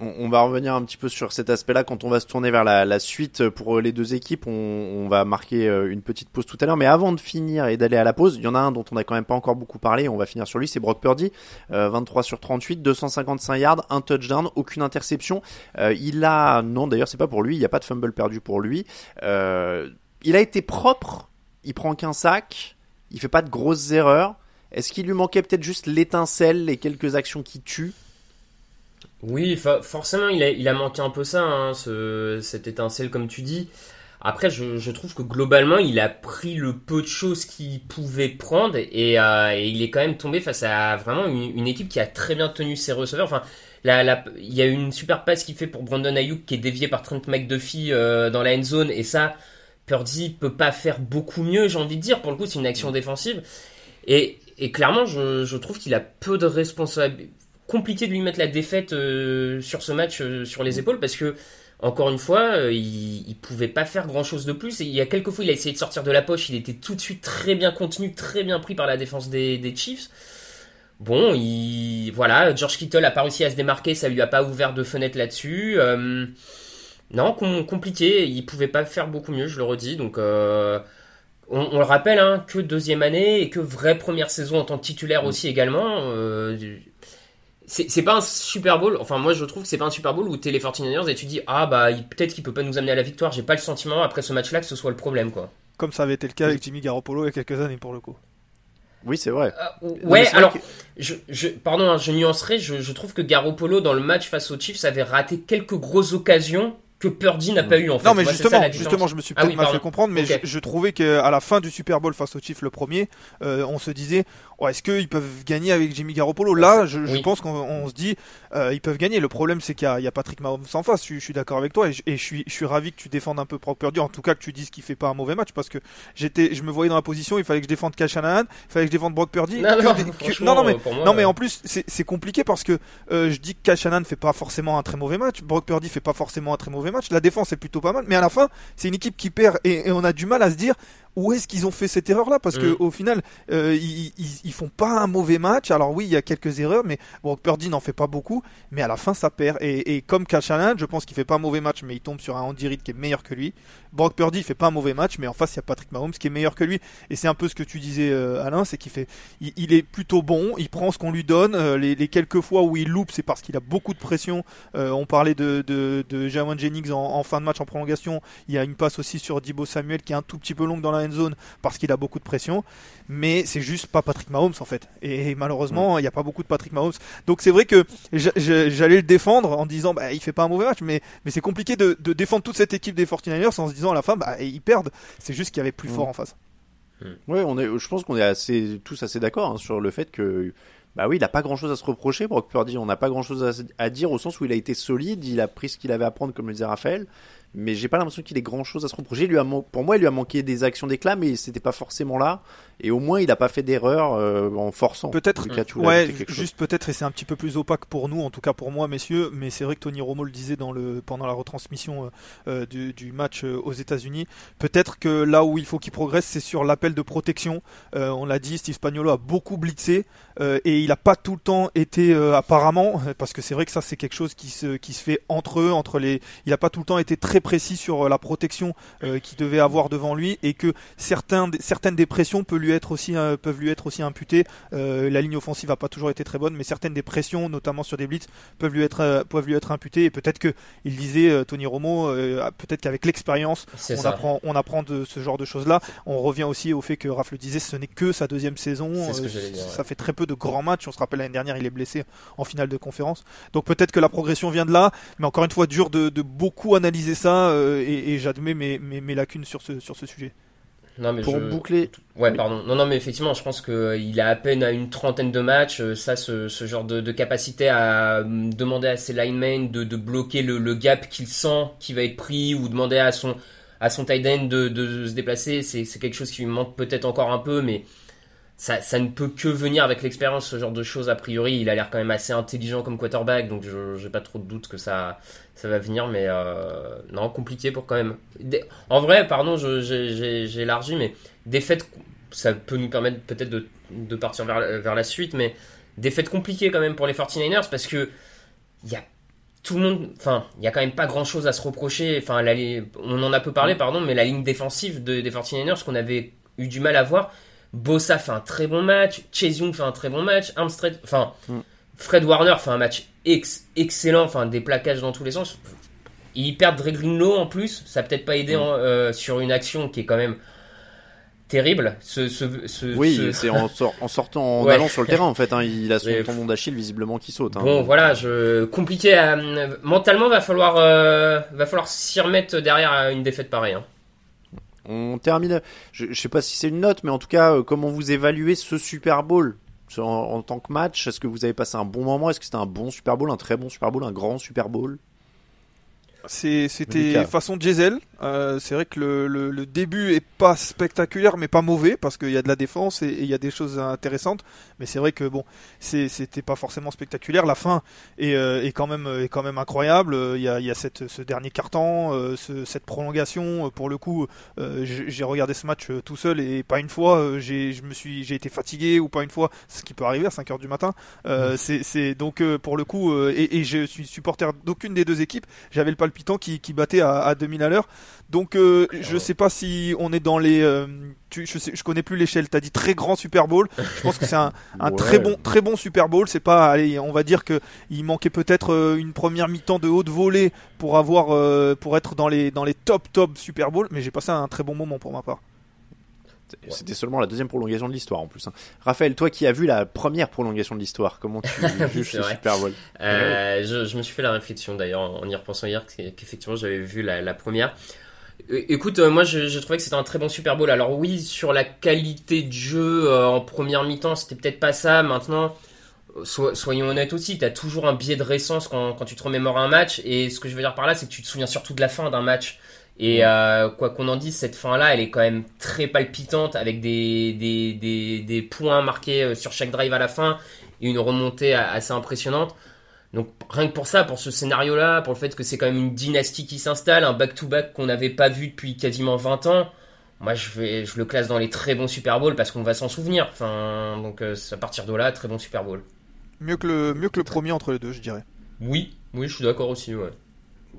On, va revenir un petit peu sur cet aspect-là quand on va se tourner vers la, suite pour les deux équipes. On, va marquer euh, une petite pause tout à l'heure, mais avant de finir et d'aller à la pause, il y en a un dont on n'a quand même pas encore beaucoup parlé. On va finir sur lui, c'est Brock Purdy, Euh, 23 sur 38, 255 yards, un touchdown, aucune interception. Euh, il a, non d'ailleurs c'est pas pour lui, il n'y a pas de fumble perdu pour lui. Euh, il a été propre, il prend qu'un sac, il fait pas de grosses erreurs. Est-ce qu'il lui manquait peut-être juste l'étincelle, les quelques actions qui tuent?
Oui, fa- forcément, il a, il a manqué un peu ça, hein, ce, cette étincelle, comme tu dis. Après, je, je trouve que globalement, il a pris le peu de choses qu'il pouvait prendre et, euh, et il est quand même tombé face à vraiment une, une équipe qui a très bien tenu ses receveurs. Enfin, la, la- il y a une super passe qu'il fait pour Brandon Ayuk qui est déviée par Trent McDuffie euh, dans la end zone et ça, Purdy peut pas faire beaucoup mieux, j'ai envie de dire. Pour le coup, c'est une action défensive. Et, et clairement, je, je trouve qu'il a peu de responsabilité. Compliqué de lui mettre la défaite euh, sur ce match euh, sur les épaules parce que, encore une fois, euh, il, il pouvait pas faire grand chose de plus. Et il y a quelques fois, il a essayé de sortir de la poche. Il était tout de suite très bien contenu, très bien pris par la défense des, des Chiefs. Bon, il, voilà, George Kittle a pas réussi à se démarquer, ça lui a pas ouvert de fenêtre là-dessus. Non, com- compliqué, il pouvait pas faire beaucoup mieux, je le redis. Donc, on, on le rappelle, hein, que deuxième année et que vraie première saison en tant que titulaire aussi également. euh, c'est c'est pas un Super Bowl, enfin moi je trouve que c'est pas un Super Bowl où t'es les 49ers et tu dis ah bah peut-être qu'il peut pas nous amener à la victoire, j'ai pas le sentiment après ce match-là que ce soit le problème quoi.
Comme ça avait été le cas avec Jimmy Garoppolo il y a quelques années pour le coup.
Oui, c'est vrai.
Euh, ouais,
vrai
alors,
que-
je, je, pardon, hein, je nuancerai, je, je trouve que Garoppolo dans le match face aux Chiefs avait raté quelques grosses occasions que Purdy n'a pas eu en fait.
Non mais
ça,
justement, justement, je me suis
Ah
peut-être
oui,
mal
pardon.
fait comprendre, mais je, je trouvais qu'à la fin du Super Bowl face aux Chiefs le premier, euh, on se disait, oh, est-ce qu'ils peuvent gagner avec Jimmy Garoppolo? Là, je, je
Oui.
pense qu'on on se dit, euh, ils peuvent gagner. Le problème, c'est qu'il y, a- il y a Patrick Mahomes en face. Je, je suis d'accord avec toi et, je, et je suis, je suis ravi que tu défendes un peu Brock Purdy, en tout cas que tu dises qu'il fait pas un mauvais match, parce que j'étais, je me voyais dans la position, il fallait que je défende Shanahan, il fallait que je défende Brock Purdy.
Non,
que
non,
des- que-
franchement,
non, non, mais,
pour moi,
non, mais en plus, c'est compliqué parce que euh, je dis que Shanahan fait pas forcément un très mauvais match, Brock Purdy fait pas forcément un très mauvais la défense est plutôt pas mal, mais à la fin, c'est une équipe qui perd et on a du mal à se dire où est-ce qu'ils ont fait cette erreur là parce que
Mm.
au final euh, ils, ils, ils font pas un mauvais match. Alors oui il y a quelques erreurs mais Brock Purdy n'en fait pas beaucoup mais à la fin ça perd. Et, et comme Shanahan je pense qu'il fait pas un mauvais match mais il tombe sur un Andy Reid qui est meilleur que lui. Brock Purdy il fait pas un mauvais match mais en face il y a Patrick Mahomes qui est meilleur que lui. Et c'est un peu ce que tu disais euh, Alain c'est qu'il fait il, il est plutôt bon il prend ce qu'on lui donne. Euh, les, les quelques fois où il loupe c'est parce qu'il a beaucoup de pression. Euh, on parlait de, de, de Jawan Jennings en, en fin de match en prolongation. Il y a une passe aussi sur Dibo Samuel qui est un tout petit peu longue dans la end zone parce qu'il a beaucoup de pression. Mais c'est juste pas Patrick Mahomes en fait. Et malheureusement, il n'y a pas beaucoup de Patrick Mahomes. Donc c'est vrai que j'a- j'a- j'allais le défendre en disant bah il fait pas un mauvais match, mais, mais c'est compliqué de, de défendre toute cette équipe des 49ers en se disant à la fin bah ils perdent. C'est juste qu'il y avait plus fort en face.
Ouais, on est, je pense qu'on est assez, tous assez d'accord hein, sur le fait que, bah oui, il a pas grand chose à se reprocher, Brock Purdy. On n'a pas grand chose à, à dire au sens où il a été solide, il a pris ce qu'il avait à prendre, comme le disait Raphaël. Mais j'ai pas l'impression qu'il ait grand chose à se reprocher. Pour moi, il lui a manqué des actions d'éclat, mais c'était pas forcément là. Et au moins, il a pas fait d'erreur euh, en forçant.
Peut-être, ouais, juste peut-être, et c'est un petit peu plus opaque pour nous, en tout cas pour moi, messieurs, mais c'est vrai que Tony Romo le disait dans le, pendant la retransmission euh, euh, du, du match euh, aux États-Unis. Peut-être que là où il faut qu'il progresse, c'est sur l'appel de protection. Euh, on l'a dit, Steve Spagnolo a beaucoup blitzé euh, et il n'a pas tout le temps été euh, apparemment, parce que c'est vrai que ça c'est quelque chose qui se, qui se fait entre eux, entre les. Il n'a pas tout le temps été très précis sur la protection euh, qu'il devait avoir devant lui et que certains, certaines des pressions peuvent lui être aussi, peuvent lui être aussi imputées. Euh, la ligne offensive n'a pas toujours été très bonne, mais certaines des pressions, notamment sur des blitz, peuvent lui être, euh, peuvent lui être imputées. Et peut-être que il disait euh, Tony Romo, euh, peut-être qu'avec l'expérience, on
ça.
apprend, on apprend de ce genre de choses-là. On revient aussi au fait que Raph le disait, ce n'est que sa deuxième saison.
C'est ce que j'allais dire,
Ça
ouais.
fait très peu de grands matchs. On se rappelle l'année dernière, il est blessé en finale de conférence. Donc peut-être que la progression vient de là, mais encore une fois, dur de, de beaucoup analyser ça. euh, et et j'admets mes, mes, mes lacunes sur ce, sur ce sujet.
Non, mais
Pour
je-
boucler,
Ouais, pardon. Non, non, mais effectivement, je pense qu'il a à peine à une trentaine de matchs. euh, Ça, ce, ce genre de, de capacité à euh, demander à ses linemen de, de bloquer le, le gap qu'il sent qui va être pris ou demander à son, à son tight end de, de se déplacer, c'est quelque chose qui lui manque peut-être encore un peu, mais ça, ne peut que venir avec l'expérience, ce genre de choses. A priori, il a l'air quand même assez intelligent comme quarterback, donc je j'ai pas trop de doute que ça, ça va venir, mais euh, non, compliqué pour quand même. Des- En vrai, pardon, j'ai élargi, mais défaite, ça peut nous permettre peut-être de, de partir vers, vers la suite, mais défaite compliquée quand même pour les 49ers parce que il y a tout le monde, enfin, il y a quand même pas grand chose à se reprocher. Enfin, la on en a peu parlé, pardon, mais la ligne défensive de- des 49ers qu'on avait eu du mal à voir. Bossa fait un très bon match, Chase Young fait un très bon match, Armstead, enfin,
Mm.
Fred Warner fait un match ex- excellent, enfin, des plaquages dans tous les sens. Ils perdent Dre Greenlow en plus, ça peut-être pas aidé en- euh, sur une action qui est quand même terrible. Ce, ce, ce-
oui,
ce-
c'est en, sor- en sortant, en
Ouais.
allant sur le terrain en fait. Hein, il a son
Mais-
tendon d'Achille visiblement qui saute. hein.
Bon, voilà, je compliqué. à- mentalement, va falloir, euh, va falloir s'y remettre derrière une défaite pareille. hein.
On termine. Je, je sais pas si c'est une note, mais en tout cas, euh, comment vous évaluez ce Super Bowl? En, tant que match Est-ce que vous avez passé un bon moment? Est-ce que c'était un bon Super Bowl, un très bon Super Bowl, un grand Super Bowl?
C'était façon diesel. Euh, c'est vrai que le, le- le début est pas spectaculaire, mais pas mauvais parce qu'il y a de la défense et il y a des choses intéressantes. Mais c'est vrai que bon, c'était pas forcément spectaculaire. La fin est, euh, est quand même est quand même incroyable. Euh, Il y a, il y a cette, ce dernier carton, euh, ce- cette prolongation. Euh, Pour le coup, euh, j'ai regardé ce match tout seul et pas une fois euh, j'ai je me suis j'ai été fatigué ou pas une fois, ce qui peut arriver à 5 heures du matin. Euh, c'est donc euh, pour le coup euh, et, et je suis supporter d'aucune des deux équipes. J'avais le palpitant qui, qui battait à, à 2000 à l'heure. Donc euh, je sais pas si on est dans les euh, tu, je sais je connais plus l'échelle. T'as dit très grand Super Bowl. Je pense que c'est un, un
Ouais.
très bon très bon Super Bowl. C'est pas allez on va dire que il manquait peut-être euh, une première mi-temps de haute volée pour avoir euh, pour être dans les dans les top top Super Bowl. Mais j'ai passé un très bon moment pour ma part.
C'était- C'était seulement la deuxième prolongation de l'histoire en plus. hein. Raphaël, toi qui as vu la première prolongation de l'histoire, comment tu juges ce. Super Bowl?
Euh, je, je me suis fait la réflexion d'ailleurs en y repensant hier qu'e- qu'effectivement j'avais vu la, la première. Écoute, euh, moi je, je trouvais que c'était un très bon Super Bowl. Alors oui, sur la qualité de jeu euh, en première mi-temps, c'était peut-être pas ça. Maintenant, so- soyons honnêtes aussi, t'as toujours un biais de récence quand, quand tu te remémores un match. Et ce que je veux dire par là, c'est que tu te souviens surtout de la fin d'un match. Et euh, quoi qu'on en dise, cette fin-là, elle est quand même très palpitante avec des, des, des, des points marqués euh, sur chaque drive à la fin et une remontée assez impressionnante. Donc rien que pour ça, pour ce scénario-là, pour le fait que c'est quand même une dynastie qui s'installe, un back-to-back qu'on n'avait pas vu depuis quasiment 20 ans, moi je, vais, je le classe dans les très bons Super Bowl parce qu'on va s'en souvenir. Enfin, donc euh, à partir de là, très bon Super Bowl.
Mieux que le, mieux que le premier entre les deux, je dirais.
Oui, oui, je suis d'accord aussi. Ouais.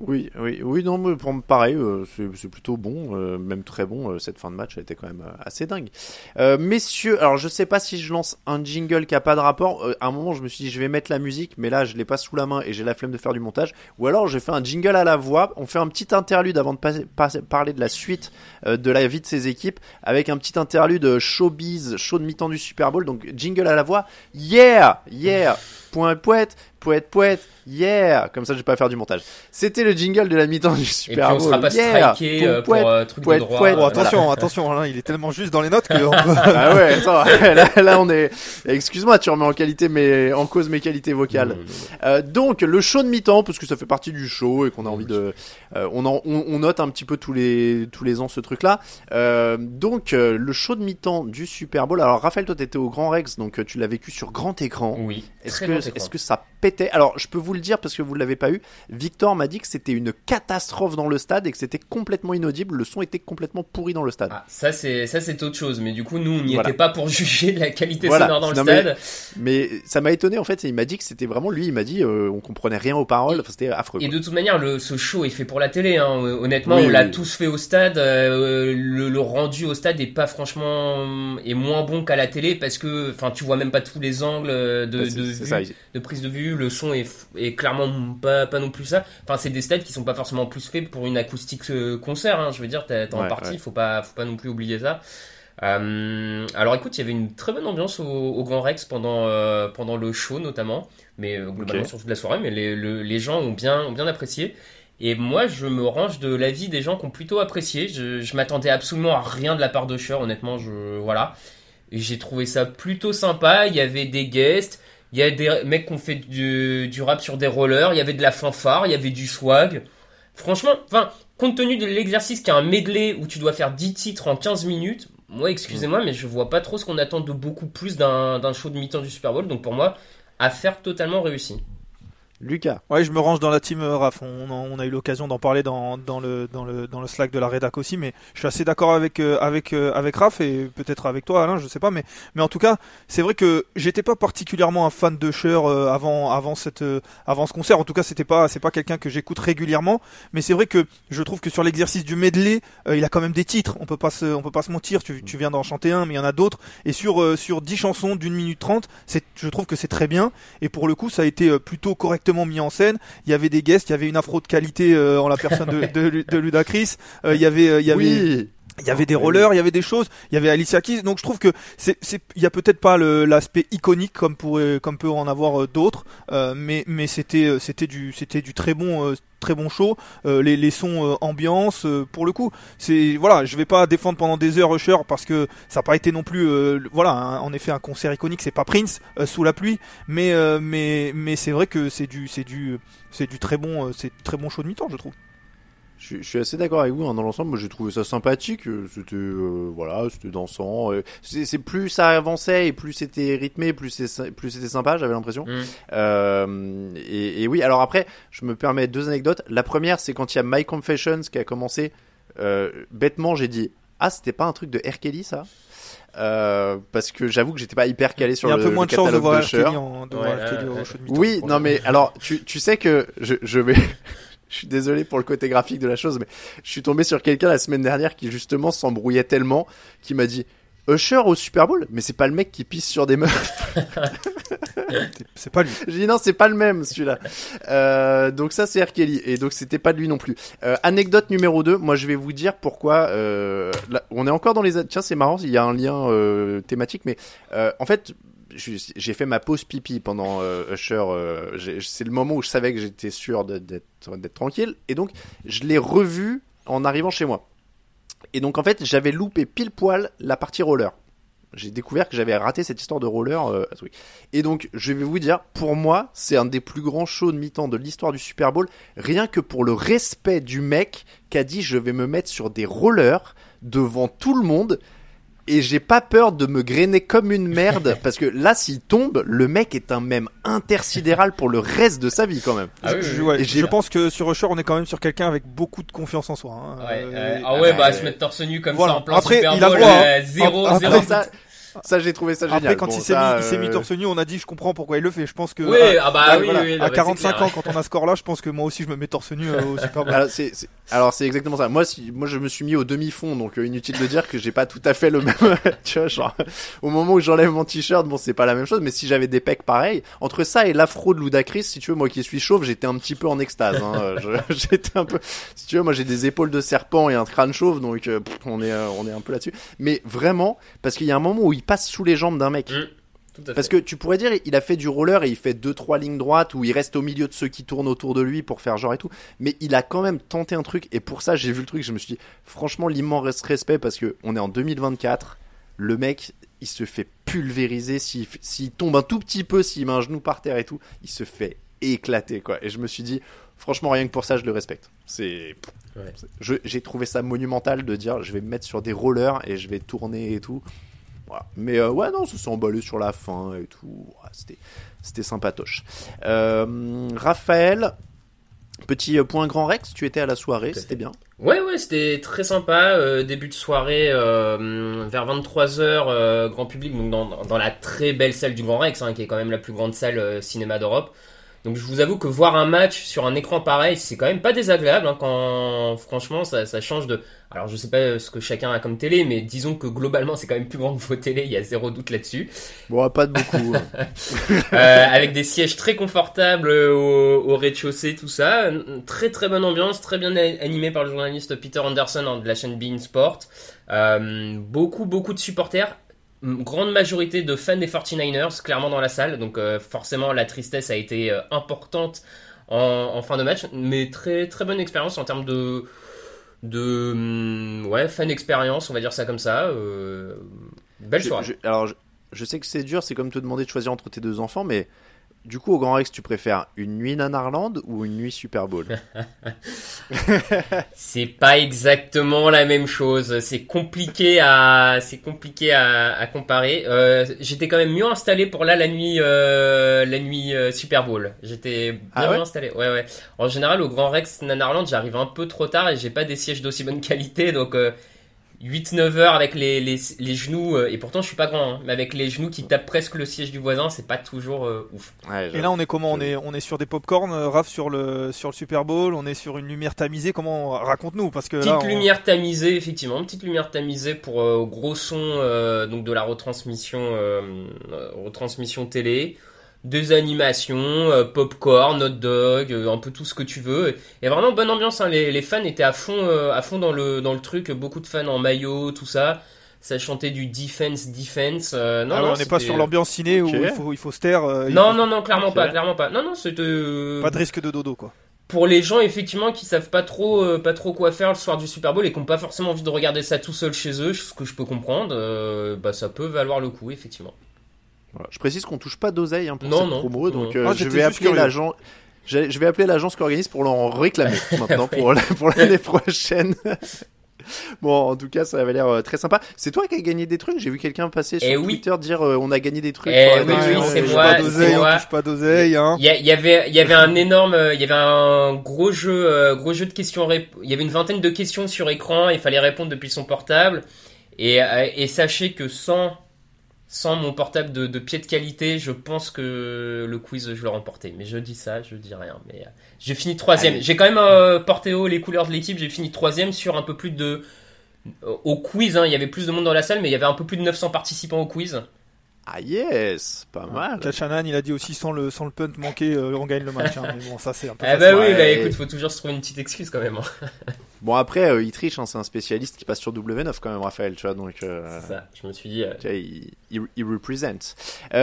Oui, oui, oui, non, mais pour pareil, euh, c'est plutôt bon, euh, même très bon. euh, cette fin de match, elle était quand même euh, assez dingue. Euh, messieurs, alors je sais pas si je lance un jingle qui a pas de rapport. Euh, à un moment, je me suis dit, je vais mettre la musique, mais là, je l'ai pas sous la main et j'ai la flemme de faire du montage. Ou alors, j'ai fait un jingle à la voix. On fait un petit interlude avant de passer- passer- parler de la suite de la vie de ces équipes, avec un petit interlude showbiz, show de mi-temps du Super Bowl. Donc, jingle à la voix. Yeah, yeah. Point poète, poète, poète, yeah. Comme ça, je vais pas faire du montage. C'était le jingle de la mi-temps du
Et
Super
puis on
Bowl.
sera pas
Yeah.
striké euh,
Poète,
pour euh, truc
poète,
de droit.
poète.
Oh, attention, attention, Alain, il est tellement juste dans les notes que.
Ah ouais, attends, là, là, on est. Excuse-moi, tu remets en qualité mais en cause mes qualités vocales. Euh, donc le show de mi-temps parce que ça fait partie du show et qu'on a envie de, euh, on, en- on, on note un petit peu tous les tous les ans ce truc-là. Euh, donc euh, le show de mi-temps du Super Bowl. Alors Raphaël, toi t'étais au Grand Rex, donc euh, tu l'as vécu sur grand écran.
Oui,
Est-ce que est-ce que ça pétait? Alors je peux vous le dire parce que vous l'avez pas eu. Victor m'a dit que c'était une catastrophe dans le stade et que c'était complètement inaudible. Le son était complètement pourri dans le stade.
Ah, ça c'est ça c'est autre chose, mais du coup nous on n'y
Voilà.
était pas pour juger de la qualité
Voilà.
sonore dans le
Non,
stade.
Mais ça m'a étonné en fait. Il m'a dit que c'était vraiment lui. Il m'a dit euh, on comprenait rien aux paroles. Enfin, c'était affreux.
Et
quoi.
de toute manière, le, ce show est fait pour la télé. Hein. Honnêtement,
Oui,
on l'a
oui.
tous fait au stade. euh, le, le rendu au stade est pas franchement est moins bon qu'à la télé parce que, enfin, tu vois même pas tous les angles de,
Bah,
de,
ça.
De prise de vue. Le son est, clairement pas pas non plus ça. Enfin, c'est des stades qui sont pas forcément plus faits pour une acoustique euh, concert. Hein. Je veux dire, t'as t'as en
Ouais,
partie.
ouais.
Faut pas faut pas non plus oublier ça. Euh, alors écoute, il y avait une très bonne ambiance au, au Grand Rex pendant euh, pendant le show notamment, mais euh, globalement
Ok.
sur toute la soirée. Mais les, le- les gens ont bien ont bien apprécié. Et moi, je me range de l'avis des gens qui ont plutôt apprécié. Je, je m'attendais absolument à rien de la part de Cher, honnêtement. Je voilà, j'ai trouvé ça plutôt sympa. Il y avait des guests, il y a des mecs qui ont fait du, du rap sur des rollers, il y avait de la fanfare, il y avait du swag. Franchement, enfin, compte tenu de l'exercice qui est un medley où tu dois faire 10 titres en 15 minutes, moi, excusez-moi, mais je vois pas trop ce qu'on attend de beaucoup plus d'un d'un show de mi-temps du Super Bowl. Donc pour moi, affaire totalement réussie.
Lucas.
Ouais, je me range dans la team euh, Raph. On, on a eu l'occasion d'en parler dans, dans, le, dans, le, dans le Slack de la rédac aussi, mais je suis assez d'accord avec, euh, avec, euh, avec Raph et peut-être avec toi, Alain, je sais pas. Mais, mais en tout cas, c'est vrai que j'étais pas particulièrement un fan de Cher avant, avant, cette, avant ce concert. En tout cas, c'était pas, c'est pas quelqu'un que j'écoute régulièrement. Mais c'est vrai que je trouve que sur l'exercice du medley, il a quand même des titres. On peut pas se, on peut pas se mentir. Tu, tu viens d'en chanter un, mais il y en a d'autres. Et sur, sur 10 chansons d'une minute trente, c'est, je trouve que c'est très bien. Et pour le coup, ça a été plutôt correctement mis en scène. Il y avait des guests, il y avait une afro de qualité euh, en la personne de, de, de Ludacris. Euh, il y avait, euh, il y avait.
Oui.
Il y avait des rollers, il y avait des choses, il y avait Alicia Keys, donc je trouve que c'est, c'est, il y a peut-être pas le, l'aspect iconique comme pourrait, comme peut en avoir euh, d'autres, euh, mais, mais c'était, euh, c'était du, c'était du très bon, euh, très bon show, euh, les, les sons euh, ambiance, euh, pour le coup, c'est, voilà, je vais pas défendre pendant des heures Usher parce que ça n'a pas été non plus, euh, voilà, un- en effet un concert iconique, c'est pas Prince euh, sous la pluie, mais, euh, mais, mais c'est vrai que c'est du, c'est du, c'est du très bon, euh, c'est très bon show de mi-temps, je trouve.
Je, je suis assez d'accord avec vous hein, dans l'ensemble. Moi, j'ai trouvé ça sympathique. euh, C'était euh, voilà, c'était dansant. euh, C'est c'est plus ça avançait et plus c'était rythmé, plus c'est plus c'était sympa. J'avais l'impression.
Mm.
Euh, et, et oui. Alors après, je me permets deux anecdotes. La première, c'est quand il y a My Confessions qui a commencé. Euh, bêtement, j'ai dit ah c'était pas un truc de R. Kelly ça? Euh, parce que j'avoue que j'étais pas hyper calé sur
Il y a un
le,
peu moins
le
de chance de
catalogue
voir
de
R. Kelly
Cher.
en, de
Ouais,
voir R.
là,
Kelly au
ouais.
show de mi-temps.
Oui, non mais alors tu, tu sais que je, je vais je suis désolé pour le côté graphique de la chose mais je suis tombé sur quelqu'un la semaine dernière qui justement s'embrouillait tellement qui m'a dit Usher au Super Bowl, mais c'est pas le mec qui pisse sur des meufs.
c'est pas lui.
J'ai dit non, c'est pas le même celui-là. Euh, donc ça c'est R. Kelly et donc c'était pas de lui non plus. Euh, anecdote numéro 2, moi je vais vous dire pourquoi. Euh, là, on est encore dans les. Tiens c'est marrant, il y a un lien euh, thématique, mais euh, en fait j'ai fait ma pause pipi pendant euh, Usher. Euh, c'est le moment où je savais que j'étais sûr d'être tranquille et donc je l'ai revu en arrivant chez moi. Et donc en fait, j'avais loupé pile poil la partie roller. J'ai découvert que j'avais raté cette histoire de roller euh, week. Et donc, je vais vous dire, pour moi, c'est un des plus grands shows de mi-temps de l'histoire du Super Bowl, rien que pour le respect du mec qui a dit je vais me mettre sur des rollers devant tout le monde et j'ai pas peur de me grainer comme une merde parce que là s'il tombe le mec est un même intersidéral pour le reste de sa vie quand même.
Ah je, pense que sur Usher on est quand même sur quelqu'un avec beaucoup de confiance en soi hein.
ouais, euh, ah ouais bah se mettre torse nu comme ça en plein
après,
Super
il
Bowl,
a droit,
euh, zéro,
après,
zéro.
Ça, ça j'ai trouvé ça génial.
Après quand
Bon,
il s'est mis, il s'est mis
euh,
torse nu, on a dit je comprends pourquoi il le fait. Je pense que
Oui,
à,
ah bah
à-
oui,
voilà,
oui, non,
à
bah, c'est
45
clair.
ans quand on a ce score là, je pense que moi aussi je me mets torse nu euh, au Super Bowl.
Alors c'est c'est- alors c'est exactement ça. Moi si moi je me suis mis au demi-fond donc euh, inutile de dire que j'ai pas tout à fait le même tu vois genre au moment où j'enlève mon t-shirt bon c'est pas la même chose mais si j'avais des pecs pareils entre ça et l'afro de Ludacris si tu veux moi qui suis chauve j'étais un petit peu en extase hein. Euh, j'étais un peu si tu veux moi j'ai des épaules de serpent et un crâne chauve donc euh, pff, on est euh, on est un peu là-dessus mais vraiment parce qu'il y a un moment où il passe sous les jambes d'un mec
Mm, fait.
parce que tu pourrais dire, il a fait du roller et il fait deux trois lignes droites où il reste au milieu de ceux qui tournent autour de lui pour faire genre et tout. Mais il a quand même tenté un truc et pour ça j'ai vu le truc, je me suis dit franchement l'immense respect parce que on est en 2024, le mec il se fait pulvériser s'il s'il tombe un tout petit peu, s'il met un genou par terre et tout, il se fait éclater quoi. Et je me suis dit franchement rien que pour ça je le respecte. C'est
Ouais.
je- j'ai trouvé ça monumental de dire je vais me mettre sur des rollers et je vais tourner et tout. Voilà. Mais euh, ouais, non, ça s'est emballé sur la fin et tout. Ouais, c'était, c'était sympatoche. Euh, Raphaël, petit point grand Rex, tu étais à la soirée, c'était bien.
Ouais, ouais, c'était très sympa. euh, début de soirée vers 23h, grand public, donc dans, dans la très belle salle du Grand Rex, hein, qui est quand même la plus grande salle cinéma d'Europe. Donc je vous avoue que voir un match sur un écran pareil, c'est quand même pas désagréable. hein, quand franchement, ça, ça change de. Alors je sais pas ce que chacun a comme télé, mais disons que globalement c'est quand même plus grand que vos télés. Il y a zéro doute là-dessus.
Bon, pas de beaucoup. hein.
Euh, avec des sièges très confortables euh, au, au rez-de-chaussée, tout ça. Très très bonne ambiance, très bien animé par le journaliste Peter Anderson hein, de la chaîne Bein Sport. Euh, beaucoup beaucoup de supporters. Grande majorité de fans des 49ers, clairement dans la salle. Donc euh, forcément la tristesse a été euh, importante en, en fin de match. Mais très très bonne expérience en termes de... De hum, ouais, fan expérience, on va dire ça comme ça. Euh, belle
Je-
soirée.
je- alors, je, je sais que c'est dur, c'est comme te demander de choisir entre tes deux enfants, mais du coup, au Grand Rex, tu préfères une nuit Nanarland ou une nuit Super Bowl
C'est pas exactement la même chose. C'est compliqué à, c'est compliqué à, à comparer. Euh, j'étais quand même mieux installé pour là la nuit, euh, la nuit euh, Super Bowl. J'étais bien
Ah ouais
mieux installé. Ouais ouais. En général au Grand Rex Nanarland, j'arrive un peu trop tard et j'ai pas des sièges d'aussi bonne qualité, donc. Euh, 8-9 heures avec les, les, les genoux, euh, et pourtant je suis pas grand, hein, mais avec les genoux qui tapent presque le siège du voisin, c'est pas toujours euh, ouf.
Ouais,
Et là on est comment? On est on est sur des popcorn, euh, Raph sur le sur le Super Bowl, on est sur une lumière tamisée. Comment raconte-nous parce que
Petite
là, on-
lumière tamisée, effectivement, petite lumière tamisée pour euh, gros son euh, donc de la retransmission, euh, euh, retransmission télé, des animations, euh, popcorn, hot dog, euh, un peu tout ce que tu veux. Et vraiment bonne ambiance. hein, les, les fans étaient à fond, euh, à fond dans le dans le truc. Beaucoup de fans en maillot, tout ça. Ça chantait du defense, defense. euh, non,
Ah
non,
on n'est pas sur l'ambiance ciné où il faut il faut se taire. euh,
Non,
faut-
non, non, clairement pas, clairement pas. Non, non, c'était
Pas de risque de dodo quoi.
pour les gens effectivement qui savent pas trop euh, pas trop quoi faire le soir du Super Bowl et qui ont pas forcément envie de regarder ça tout seul chez eux, ce que je peux comprendre, euh, bah ça peut valoir le coup effectivement.
Voilà. Je précise qu'on touche pas d'oseille hein, pour
Non,
cette
non.
promo, donc
Non.
euh,
Ah,
je vais appeler l'agent. Je vais appeler l'agence qui organise pour leur réclamer maintenant pour la- pour l'année prochaine. Bon, en tout cas, ça avait l'air euh, très sympa. C'est toi qui as gagné des trucs? J'ai vu quelqu'un passer sur
Eh oui.
Twitter dire euh, on a gagné des trucs.
Eh
sur
oui, oui, c'est moi,
pas
c'est
d'oseille, on
moi.
touche pas d'oseille, hein.
Il y, a- il y avait il y avait un énorme il y avait un gros jeu euh, gros jeu de questions il y avait une vingtaine de questions sur écran, il fallait répondre depuis son portable et et sachez que sans sans mon portable de, de pied de qualité, je pense que le quiz je l'aurais remporté. Mais je dis ça, je dis rien. Mais euh, j'ai fini troisième. J'ai quand même euh, porté haut les couleurs de l'équipe. J'ai fini troisième sur un peu plus de au quiz. Hein, il y avait plus de monde dans la salle, mais il y avait un peu plus de 900 participants au quiz.
Ah yes, pas mal.
Kachanan, il a dit aussi sans le, sans le punt manqué, euh, on gagne le match. Hein. Mais bon, ça c'est un peu.
Ah bah oui, bah écoute, faut toujours se trouver une petite excuse quand même. Hein.
bon après, euh, il triche, hein, c'est un spécialiste qui passe sur W9 quand même, Raphaël, tu vois, donc. Euh,
c'est ça, je me suis dit.
Tu vois, il, il, il représente.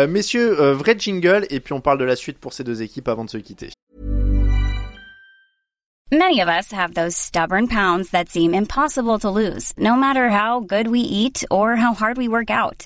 messieurs, vrai jingle, et puis on parle de la suite pour ces deux équipes avant de se quitter.
Many of us have those stubborn pounds that seem impossible to lose, no matter how good we eat or how hard we work out.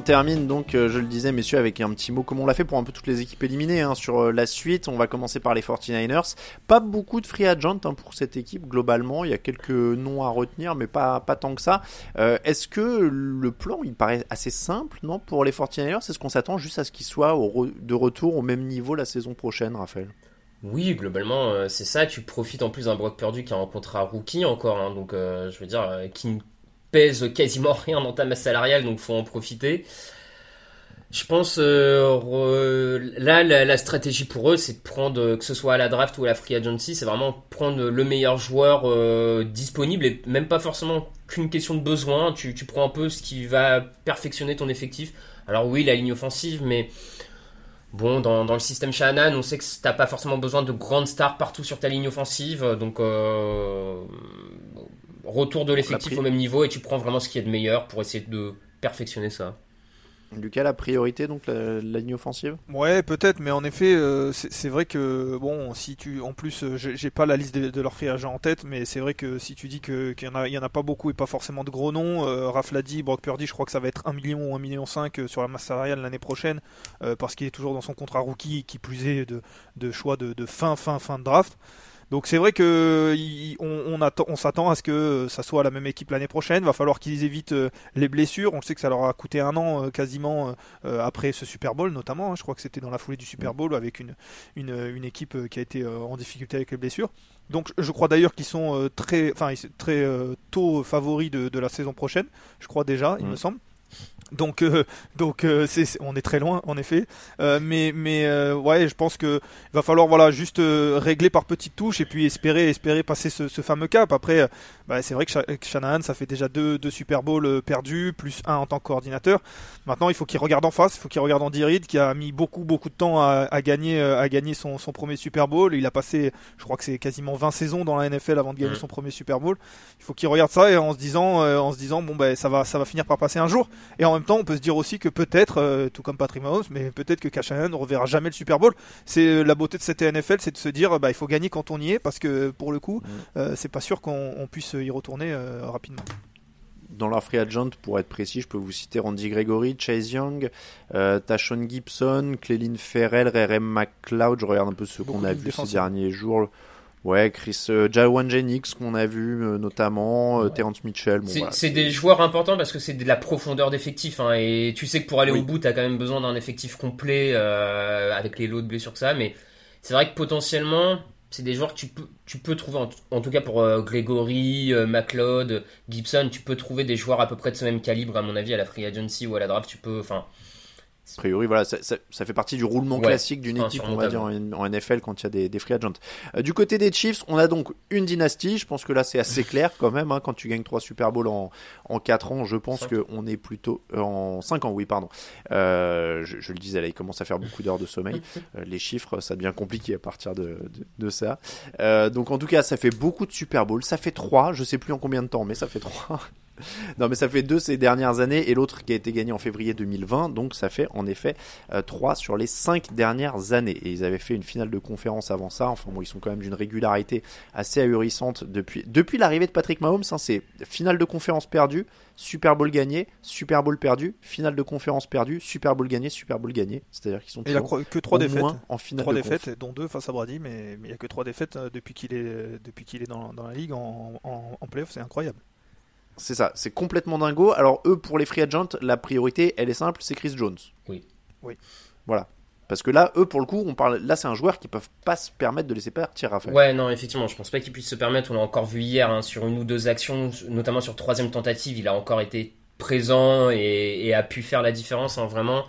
On termine donc, euh, je le disais, messieurs, avec un petit mot comme on l'a fait pour un peu toutes les équipes éliminées hein, sur euh, la suite. On va commencer par les 49ers. Pas beaucoup de free agent hein, pour cette équipe globalement. Il y a quelques noms à retenir, mais pas, pas tant que ça. Euh, Est-ce que le plan, il paraît assez simple, non, pour les 49ers Est-ce qu'on s'attend juste à ce qu'ils soient de retour au même niveau la saison prochaine, Raphaël?
Oui, globalement, c'est ça. Tu profites en plus d'un Brock perdu qui a un rookie encore. Hein, donc, je veux dire, qui pèse quasiment rien dans ta masse salariale, donc faut en profiter. Je pense euh, là la, stratégie pour eux c'est de prendre que ce soit à la draft ou à la free agency, c'est vraiment prendre le meilleur joueur euh, disponible et même pas forcément qu'une question de besoin. Tu, prends un peu ce qui va perfectionner ton effectif. Alors oui la ligne offensive, mais bon dans, le système Shanahan on sait que t'as pas forcément besoin de grandes stars partout sur ta ligne offensive, donc euh, retour de l'effectif au même niveau et tu prends vraiment ce qui est de meilleur pour essayer de perfectionner ça.
Lucas, la priorité donc la, la ligne offensive?
Ouais, peut-être, mais en effet, euh, c'est vrai que bon, si tu, en plus, euh, j'ai pas la liste de, de leurs free agents en tête, mais c'est vrai que si tu dis que qu'il y en a, il y en a pas beaucoup et pas forcément de gros noms, euh, Raph l'a dit, Brock Purdy, je crois que ça va être 1 million ou 1 million 5 sur la masse salariale l'année prochaine, euh, parce qu'il est toujours dans son contrat rookie, qui plus est de, de choix de, de fin, fin, fin de draft. Donc c'est vrai que on, on, attend, on s'attend à ce que ça soit la même équipe l'année prochaine. Va falloir qu'ils évitent euh, les blessures. On sait que ça leur a coûté un an euh, quasiment euh, après ce Super Bowl notamment. Hein. Je crois que c'était dans la foulée du Super Bowl avec une, une, une équipe qui a été en difficulté avec les blessures. Donc je crois d'ailleurs qu'ils sont très, enfin très tôt favoris de, de, la saison prochaine. Je crois déjà, il mmh. me semble. Donc, euh, euh, on est très loin en effet. Euh, mais, ouais, je pense que il va falloir voilà juste régler par petites touches et puis espérer, espérer passer ce fameux cap. Après, bah, c'est vrai que Shanahan, ça fait déjà deux, deux Super Bowl perdus, plus un en tant que coordinateur. Maintenant, il faut qu'il regarde en face, il faut qu'il regarde Andy Reid qui a mis beaucoup, beaucoup de temps à, à gagner, à gagner son, son premier Super Bowl. Il a passé, je crois que c'est quasiment 20 saisons dans la NFL avant de gagner mmh. son premier Super Bowl. Il faut qu'il regarde ça et en se disant, en se disant, bon ben ça va, ça va finir par passer un jour. Et en même temps, on peut se dire aussi que peut-être, euh, tout comme Patrick Mahomes, mais peut-être que Cachanan ne reverra jamais le Super Bowl. C'est euh, la beauté de cette NFL, c'est de se dire, bah, il faut gagner quand on y est, parce que pour le coup, mmh. euh, c'est pas sûr qu'on puisse y retourner rapidement
dans leur free agent, pour être précis, je peux vous citer Randy Gregory, Chase Young, euh, Tashon Gibson, Clelin Ferrell, RM McLeod. Je regarde un peu ce qu'on a vu ces derniers jours. Ouais, Chris euh, Jawan Jennings qu'on a vu euh, notamment, euh, ouais. Terrence Mitchell. Bon,
c'est
voilà,
des joueurs importants parce que c'est de la profondeur d'effectif hein, et tu sais que pour aller oui. au bout, t'as quand même besoin d'un effectif complet euh, avec les lots de blessures que ça. Mais c'est vrai que potentiellement, c'est des joueurs que tu peux, tu peux trouver en, tout cas pour euh, Gregory, euh, McLeod, Gibson, tu peux trouver des joueurs à peu près de ce même calibre à mon avis à la free agency ou à la draft. Tu peux, enfin
a priori, voilà, ça, ça, ça, fait partie du roulement
Ouais,
classique d'une
c'est
équipe, on va dire, en, en NFL quand il y a des, des free agents. Euh, du côté des Chiefs, on a donc une dynastie. Je pense que là, c'est assez clair quand même. Hein, quand tu gagnes trois Super Bowls en, en 4 ans, je pense qu'on est plutôt euh, en 5 ans, oui, pardon. Euh, je, je le disais, là, il commence à faire beaucoup d'heures de sommeil. Euh, les chiffres, ça devient compliqué à partir de, de, de ça. Euh, donc en tout cas, ça fait beaucoup de Super Bowls. Ça fait 3, je sais plus en combien de temps, mais ça fait 3. Non, mais ça fait deux ces dernières années et l'autre qui a été gagné en février 2020. Donc ça fait en effet euh, trois sur les cinq dernières années. Et ils avaient fait une finale de conférence avant ça. Enfin bon, ils sont quand même d'une régularité assez ahurissante depuis, depuis l'arrivée de Patrick Mahomes. hein, c'est finale de conférence perdue, Super Bowl gagné, Super Bowl perdu, finale de conférence perdue, Super Bowl gagné, Super Bowl gagné. C'est-à-dire qu'ils sont
Et il a que trois défaites.
moins en finale
Trois
conf.
défaites, dont deux face à Brady, mais mais il n'y a que trois défaites euh, depuis qu'il est, depuis qu'il est dans, dans la ligue en, en, en playoff, c'est incroyable.
C'est ça, c'est complètement dingo. Alors eux, pour les free agents, la priorité, elle est simple, c'est Chris Jones.
Oui.
Oui.
Voilà. Parce que là, eux, pour le coup, on parle. Là, c'est un joueur qui peuvent pas se permettre de laisser partir, Raphaël.
Ouais, non, effectivement, je pense pas qu'il puisse se permettre. On l'a encore vu hier hein, sur une ou deux actions, notamment sur troisième tentative, il a encore été présent et, et a pu faire la différence. hein, vraiment,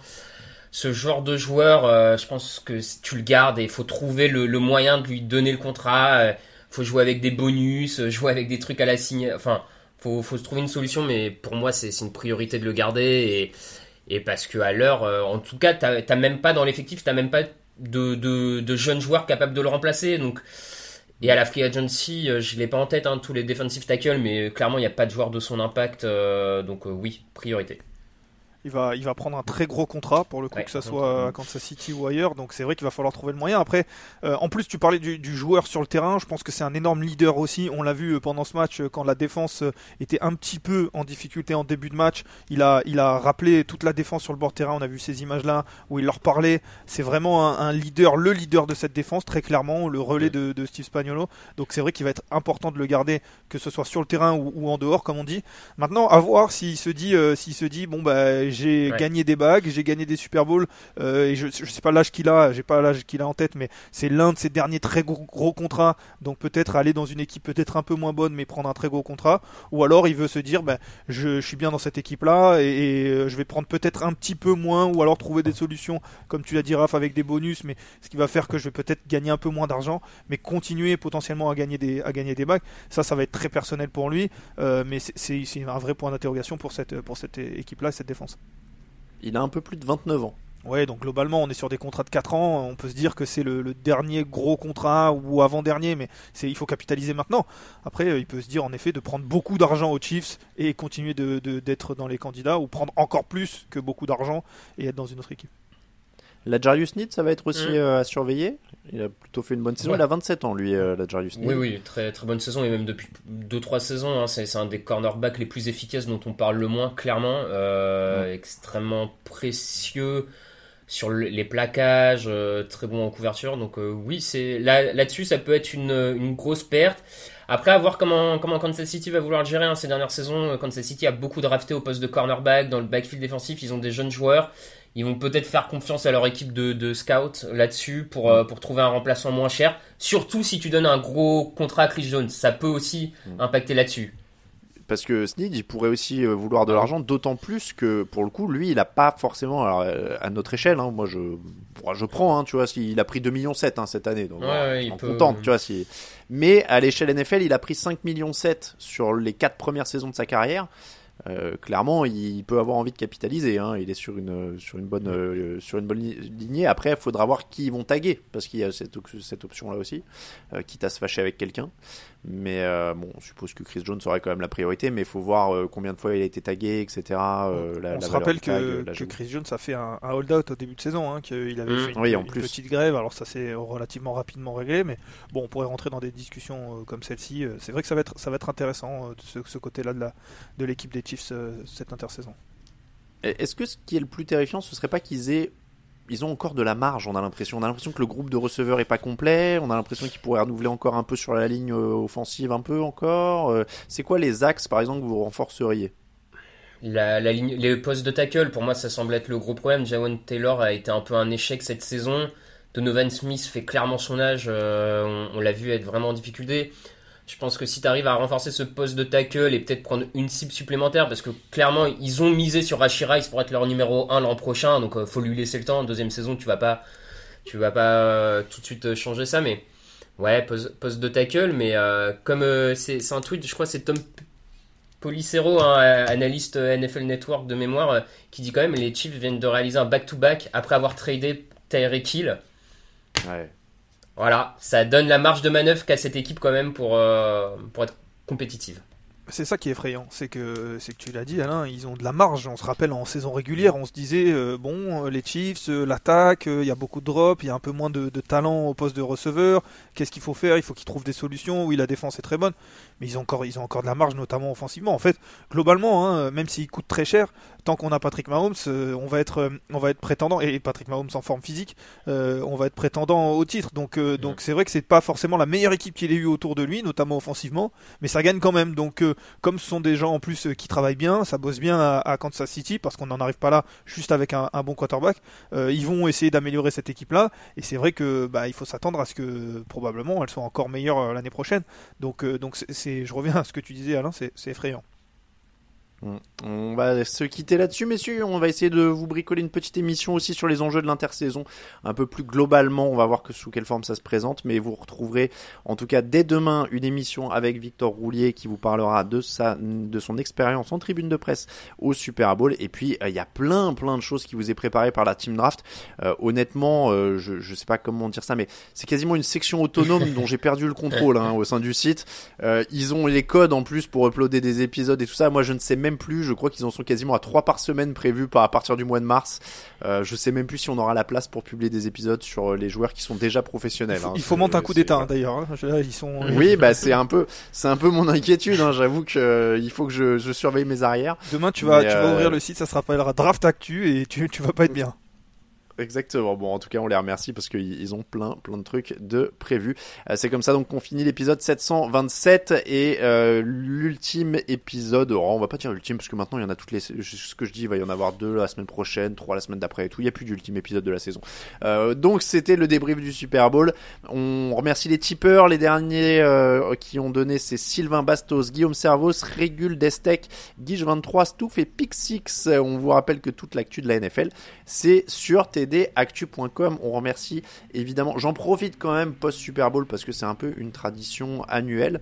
ce genre de joueur, euh, je pense que si tu le gardes et il faut trouver le, le moyen de lui donner le contrat. euh, faut jouer avec des bonus, euh, jouer avec des trucs à la signe. Enfin, faut, faut se trouver une solution, mais pour moi, c'est une priorité de le garder. Et, et parce que à l'heure, euh, en tout cas, t'as t'as même pas dans l'effectif, t'as même pas de, de, de jeunes joueurs capables de le remplacer. Donc, et à la free agency, euh, je l'ai pas en tête, hein, tous les defensive tackles, mais euh, clairement, il n'y a pas de joueur de son impact. euh, donc, euh, oui, priorité.
Il va, il va prendre un très gros contrat pour le coup,
Ouais,
que ça soit à Kansas City ou ailleurs. Donc c'est vrai qu'il va falloir trouver le moyen. Après, euh, en plus, tu parlais du, du joueur sur le terrain. Je pense que c'est un énorme leader aussi. On l'a vu euh, pendant ce match euh, quand la défense euh, était un petit peu en difficulté en début de match. Il a, il a rappelé toute la défense sur le bord de terrain. On a vu ces images-là où il leur parlait. C'est vraiment un, un leader, le leader de cette défense, très clairement, le relais de, de Steve Spagnolo. Donc c'est vrai qu'il va être important de le garder, que ce soit sur le terrain ou, ou en dehors, comme on dit. Maintenant, à voir s'il se dit, euh, s'il se dit, bon bah j'ai
Ouais.
gagné des bagues, j'ai gagné des Super Bowls, euh, et je, je sais pas l'âge qu'il a, j'ai pas l'âge qu'il a en tête, mais c'est l'un de ses derniers très gros, gros contrats, donc peut-être aller dans une équipe peut-être un peu moins bonne, mais prendre un très gros contrat, ou alors il veut se dire, ben je, je suis bien dans cette équipe-là et, et, euh, je vais prendre peut-être un petit peu moins, ou alors trouver des solutions, comme tu l'as dit Raph, avec des bonus, mais ce qui va faire que je vais peut-être gagner un peu moins d'argent, mais continuer potentiellement à gagner des, à gagner des bagues. Ça, ça va être très personnel pour lui, euh, mais c'est- un vrai point d'interrogation pour cette, pour cette équipe-là et cette défense.
Il a un peu plus de 29 ans.
Ouais, donc globalement, on est sur des contrats de 4 ans. On peut se dire que c'est le, dernier gros contrat ou avant-dernier, mais c'est il faut capitaliser maintenant. Après, euh, il peut se dire en effet de prendre beaucoup d'argent aux Chiefs et continuer de- d'être dans les candidats ou prendre encore plus que beaucoup d'argent et être dans une autre équipe.
La Jarius Need, ça va être aussi
Mm.
euh, à surveiller. Il a plutôt fait une bonne saison.
Ouais.
Il a 27 ans, lui, euh, la Jarius Need.
Oui, oui, très, très bonne saison et même depuis 2-3 saisons, hein, c'est un des cornerbacks les plus efficaces dont on parle le moins, clairement. Euh, Extrêmement précieux sur le- les plaquages, très bon en couverture. Donc, oui, c'est là- là-dessus, ça peut être une, une grosse perte. Après, à voir comment, comment Kansas City va vouloir le gérer hein, ces dernières saisons. Kansas City a beaucoup drafté au poste de cornerback, dans le backfield défensif, ils ont des jeunes joueurs. Ils vont peut-être faire confiance à leur équipe de, de scouts là-dessus pour, euh, pour trouver un remplaçant moins cher. Surtout si tu donnes un gros contrat à Chris Jones. Ça peut aussi impacter là-dessus.
Parce que Snead, il pourrait aussi euh, vouloir de l'argent, d'autant plus que pour le coup, lui, il a pas forcément, alors, euh, à notre échelle, hein, moi je, je prends, hein, tu vois, s'il a pris 2 millions 7 hein, cette année, donc
Ouais, ouais, il peut-
contente, tu vois, si... mais à l'échelle NFL, il a pris 5 millions 7 sur les 4 premières saisons de sa carrière. Euh, clairement, il peut avoir envie de capitaliser. Hein. Il est sur une sur une bonne euh, sur une bonne li- lignée. Après, il faudra voir qui ils vont taguer parce qu'il y a cette, cette option là aussi, euh, quitte à se fâcher avec quelqu'un. Mais euh, bon, on suppose que Chris Jones aurait quand même la priorité, mais il faut voir euh, combien de fois il a été tagué, etc. euh, la-
on
la
se rappelle
tag,
que,
la
que
joue.
Chris Jones a fait un, un hold-out au début de saison, hein, qu'il avait
Mm.
fait une,
Oui, en
une
plus.
petite grève, alors ça s'est relativement rapidement réglé, mais bon, on pourrait rentrer dans des discussions comme celle-ci. C'est vrai que ça va être, ça va être intéressant, ce, ce côté-là de la- de l'équipe des Chiefs euh, cette intersaison.
Et Est-ce que ce qui est le plus terrifiant, ce serait pas qu'ils aient ils ont encore de la marge, on a l'impression. On a l'impression que le groupe de receveurs est pas complet. On a l'impression qu'ils pourraient renouveler encore un peu sur la ligne euh, offensive, un peu encore. Euh, C'est quoi les axes, par exemple, que vous renforceriez?
La, la ligne, les postes de tackle, pour moi, ça semble être le gros problème. Jawan Taylor a été un peu un échec cette saison. Donovan Smith fait clairement son âge. euh, on on l'a vu être vraiment en difficulté. Je pense que si tu arrives à renforcer ce poste de tackle et peut-être prendre une cible supplémentaire, parce que clairement, ils ont misé sur Rashi Rice pour être leur numéro 1 l'an prochain, donc euh, faut lui laisser le temps. Deuxième saison, tu vas pas, tu vas pas euh, tout de suite euh, changer ça, mais ouais, poste, de tackle, mais euh, comme c'est un tweet, je crois c'est Tom Policero, hein, analyste NFL Network de mémoire, qui dit quand même les Chiefs viennent de réaliser un back-to-back après avoir tradé Tyreek Hill.
Ouais.
Voilà, ça donne la marge de manœuvre qu'a cette équipe quand même pour, euh, pour être compétitive.
C'est ça qui est effrayant, c'est que c'est que tu l'as dit Alain, ils ont de la marge. On se rappelle en saison régulière, on se disait euh, bon, euh, les Chiefs, euh, l'attaque, euh, il y a beaucoup de drops, il y a un peu moins de, de talent au poste de receveur. Qu'est-ce qu'il faut faire Il faut qu'ils trouvent des solutions. Oui, la défense est très bonne, mais ils ont encore ils ont encore de la marge, notamment offensivement. En fait, globalement, hein, même s'ils coûtent très cher, tant qu'on a Patrick Mahomes, on va être on va être prétendant et Patrick Mahomes en forme physique, on va être prétendant au titre. Donc donc c'est vrai que c'est pas forcément la meilleure équipe qu'il ait eu autour de lui, notamment offensivement, mais ça gagne quand même. Donc comme ce sont des gens en plus euh, qui travaillent bien, ça bosse bien à, Kansas City parce qu'on n'en arrive pas là juste avec un, bon quarterback. euh, ils vont essayer d'améliorer cette équipe-là et c'est vrai que bah, il faut s'attendre à ce que probablement elle soit encore meilleure euh, l'année prochaine. Donc donc c'est- je reviens à ce que tu disais Alain, c'est effrayant.
Mm. On va se quitter là-dessus, messieurs. On va essayer de vous bricoler une petite émission aussi sur les enjeux de l'intersaison, un peu plus globalement. On va voir que sous quelle forme ça se présente, mais vous retrouverez en tout cas dès demain une émission avec Victor Roulier qui vous parlera de sa, de son expérience en tribune de presse au Super Bowl. Et puis euh, il y a plein, plein de choses qui vous est préparé par la Team Draft. Euh, honnêtement, euh, je, je sais pas comment dire ça, mais c'est quasiment une section autonome dont j'ai perdu le contrôle hein, au sein du site. Ils ont les codes en plus pour uploader des épisodes et tout ça. Moi, je ne sais même plus. Je crois qu'ils en sont quasiment à trois par semaine prévus par- à partir du mois de mars. Euh, je sais même plus si on aura la place pour publier des épisodes sur euh, les joueurs qui sont déjà professionnels. hein.
Il faut
C'est-
monter un coup d'état hein, d'ailleurs. hein. Là, ils sont
Oui, bah c'est un peu, c'est un peu mon inquiétude. Hein. J'avoue que euh, il faut que je, je surveille mes arrières.
Demain, tu vas,
Mais,
tu vas
euh,
ouvrir le site, ça se rappellera Draft Actu et tu, tu vas pas être bien.
Exactement. Bon, en tout cas, on les remercie parce qu'ils ils ont plein, plein de trucs de prévus. Euh, c'est comme ça donc qu'on finit l'épisode 727 et euh, l'ultime épisode. oh, on va pas dire l'ultime parce que maintenant il y en a toutes les. Ce que je dis, il va y en avoir deux la semaine prochaine, trois la semaine d'après et tout. Il y a plus d'ultime épisode de la saison. Euh, donc c'était le débrief du Super Bowl. On remercie les tipeurs, les derniers qui ont donné, c'est Sylvain Bastos, Guillaume Servos, Régule Destec, Guige23, Stouff et Pixix. On vous rappelle que toute l'actu de la NFL, c'est sur tdactu.com. On remercie évidemment. J'en profite quand même post Super Bowl parce que c'est un peu une tradition annuelle.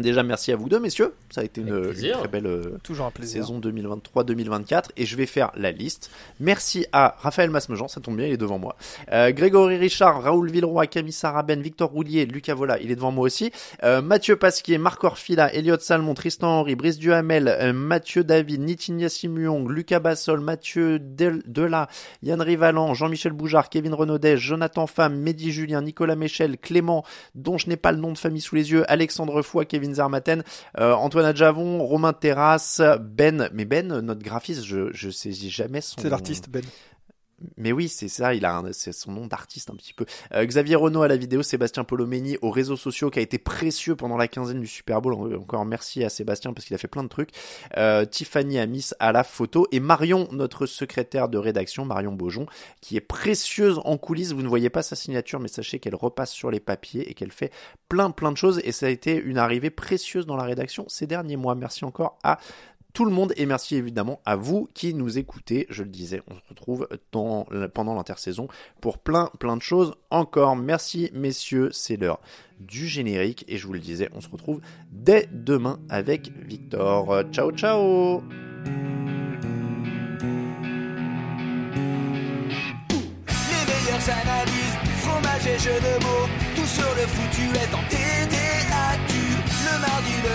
Déjà, merci à vous deux, messieurs. Ça a été une, une très belle euh,
Toujours un plaisir.
saison 2023-2024. Et je vais faire la liste. Merci à Raphaël Masmejean, ça tombe bien, il est devant moi. Euh, Grégory Richard, Raoul Villeroy, Camille Saraben, Victor Roulier, Lucas Vola, il est devant moi aussi. Euh, Mathieu Pasquier, Marc Orfila, Elliot Salmon, Tristan Henry, Brice Duhamel, euh, Mathieu David, Nitinia Simuong, Lucas Bassol, Mathieu Del Dela, Yann Rivalan, Jean-Michel Boujard, Kevin Renaudet, Jonathan Pham, Mehdi Julien, Nicolas Méchel, Clément, dont je n'ai pas le nom de famille sous les yeux, Alexandre Foy, Kevin Zarmaten, euh, Antoine Adjavon, Romain Terrasse, Ben, mais Ben, notre graphiste, je, je saisis jamais son...
C'est l'artiste Ben.
Mais oui, c'est ça, il a son nom d'artiste un petit peu. Euh, Xavier Renault à la vidéo, Sébastien Polomeni aux réseaux sociaux qui a été précieux pendant la quinzaine du Super Bowl. En- Encore merci à Sébastien parce qu'il a fait plein de trucs. Euh, Tiffany Amis à la photo et Marion, notre secrétaire de rédaction, Marion Beaujon, qui est précieuse en coulisses. Vous ne voyez pas sa signature, mais sachez qu'elle repasse sur les papiers et qu'elle fait plein plein de choses et ça a été une arrivée précieuse dans la rédaction ces derniers mois. Merci encore à tout le monde et merci évidemment à vous qui nous écoutez. Je le disais, on se retrouve pendant l'intersaison pour plein plein de choses encore. Merci messieurs, c'est l'heure du générique et je vous le disais, on se retrouve dès demain avec Victor. Ciao ciao
Les fromage et de mots, tout sur le foutu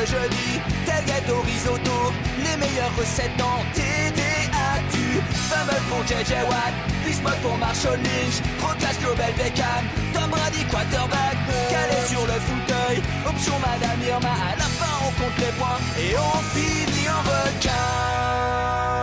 jeudi, tel gâteau risotto, les meilleures recettes en TDAQ. Fumble pour JJ Watt, Bismuth pour Marshall Lynch, Proclash Global Beckham, Tom Brady quarterback, calé sur le fauteuil, option Madame Irma, à la fin on compte les points et on finit en requin.